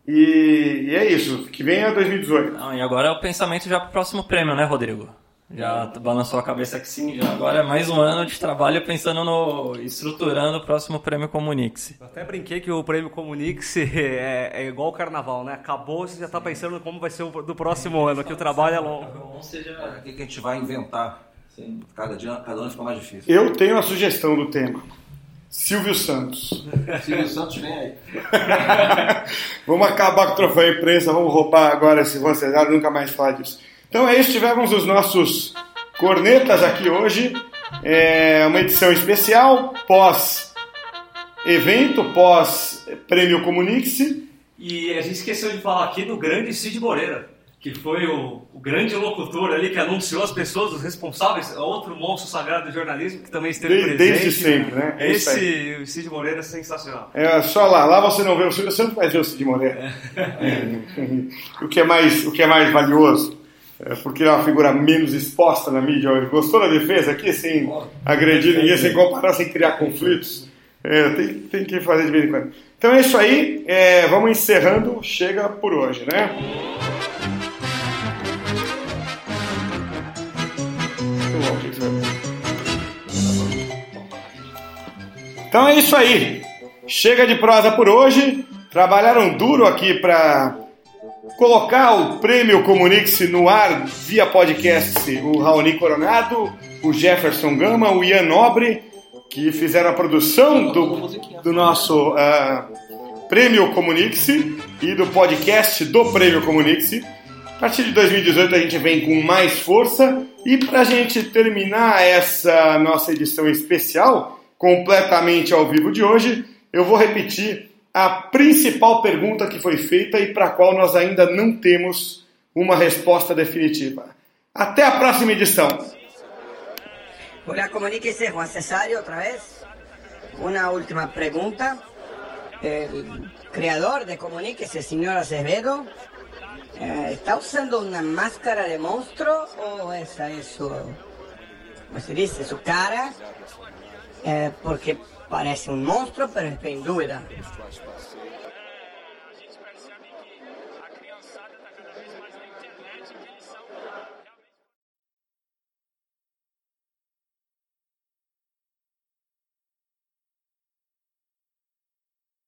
E, e é isso. Que venha 2018. Não, e agora é o pensamento já pro próximo prêmio, né, Rodrigo? Já balançou a cabeça que sim. Já agora é mais um ano de trabalho pensando no. estruturando o próximo prêmio Comunix. Eu até brinquei que o prêmio Comunix é, é igual o carnaval, né? Acabou, você já está pensando como vai ser o do próximo ano, que o trabalho é longo. O que a gente vai inventar? Cada dia, cada ano fica mais difícil. Eu tenho a sugestão do tema. Silvio Santos. Silvio Santos vem aí. vamos acabar com o troféu imprensa, vamos roubar agora esse Cesar, nunca mais falar disso. Então é isso, tivemos os nossos cornetas aqui hoje. É uma edição especial, pós-evento, pós-prêmio Comunix. E a gente esqueceu de falar aqui do grande Cid Moreira que foi o, o, grande locutor ali que anunciou as pessoas, os responsáveis, outro monstro sagrado do jornalismo que também esteve desde, presente. Desde sempre, né? É Esse, o Cid Moreira é sensacional. É, só lá, lá você não vê o Cid, você não vai ver o Cid Moreira. É. o, que é mais, o que é mais valioso, é porque é uma figura menos exposta na mídia. Gostou da defesa aqui, sem agredir ninguém, sem comparar, sem criar conflitos? É, tem, tem que fazer de vez em quando. Então é isso aí, é, vamos encerrando, chega por hoje, né? Então é isso aí. Chega de prosa por hoje. Trabalharam duro aqui para colocar o prêmio Comunix no ar via podcast. O Raoni Coronado, o Jefferson Gama, o Ian Nobre, que fizeram a produção do, do nosso uh, prêmio Comunix e do podcast do prêmio Comunix. A partir de 2018 a gente vem com mais força e para a gente terminar essa nossa edição especial, completamente ao vivo de hoje, eu vou repetir a principal pergunta que foi feita e para a qual nós ainda não temos uma resposta definitiva. Até a próxima edição. Olá, comuníquese Juan Cesario outra vez. Uma última pergunta. O criador de Comuníquese, senhor Acevedo, eh, ¿está usando una máscara de monstruo o esa es su, ¿cómo se dice? Cara? Eh, porque parece un monstruo, pero estoy en duda.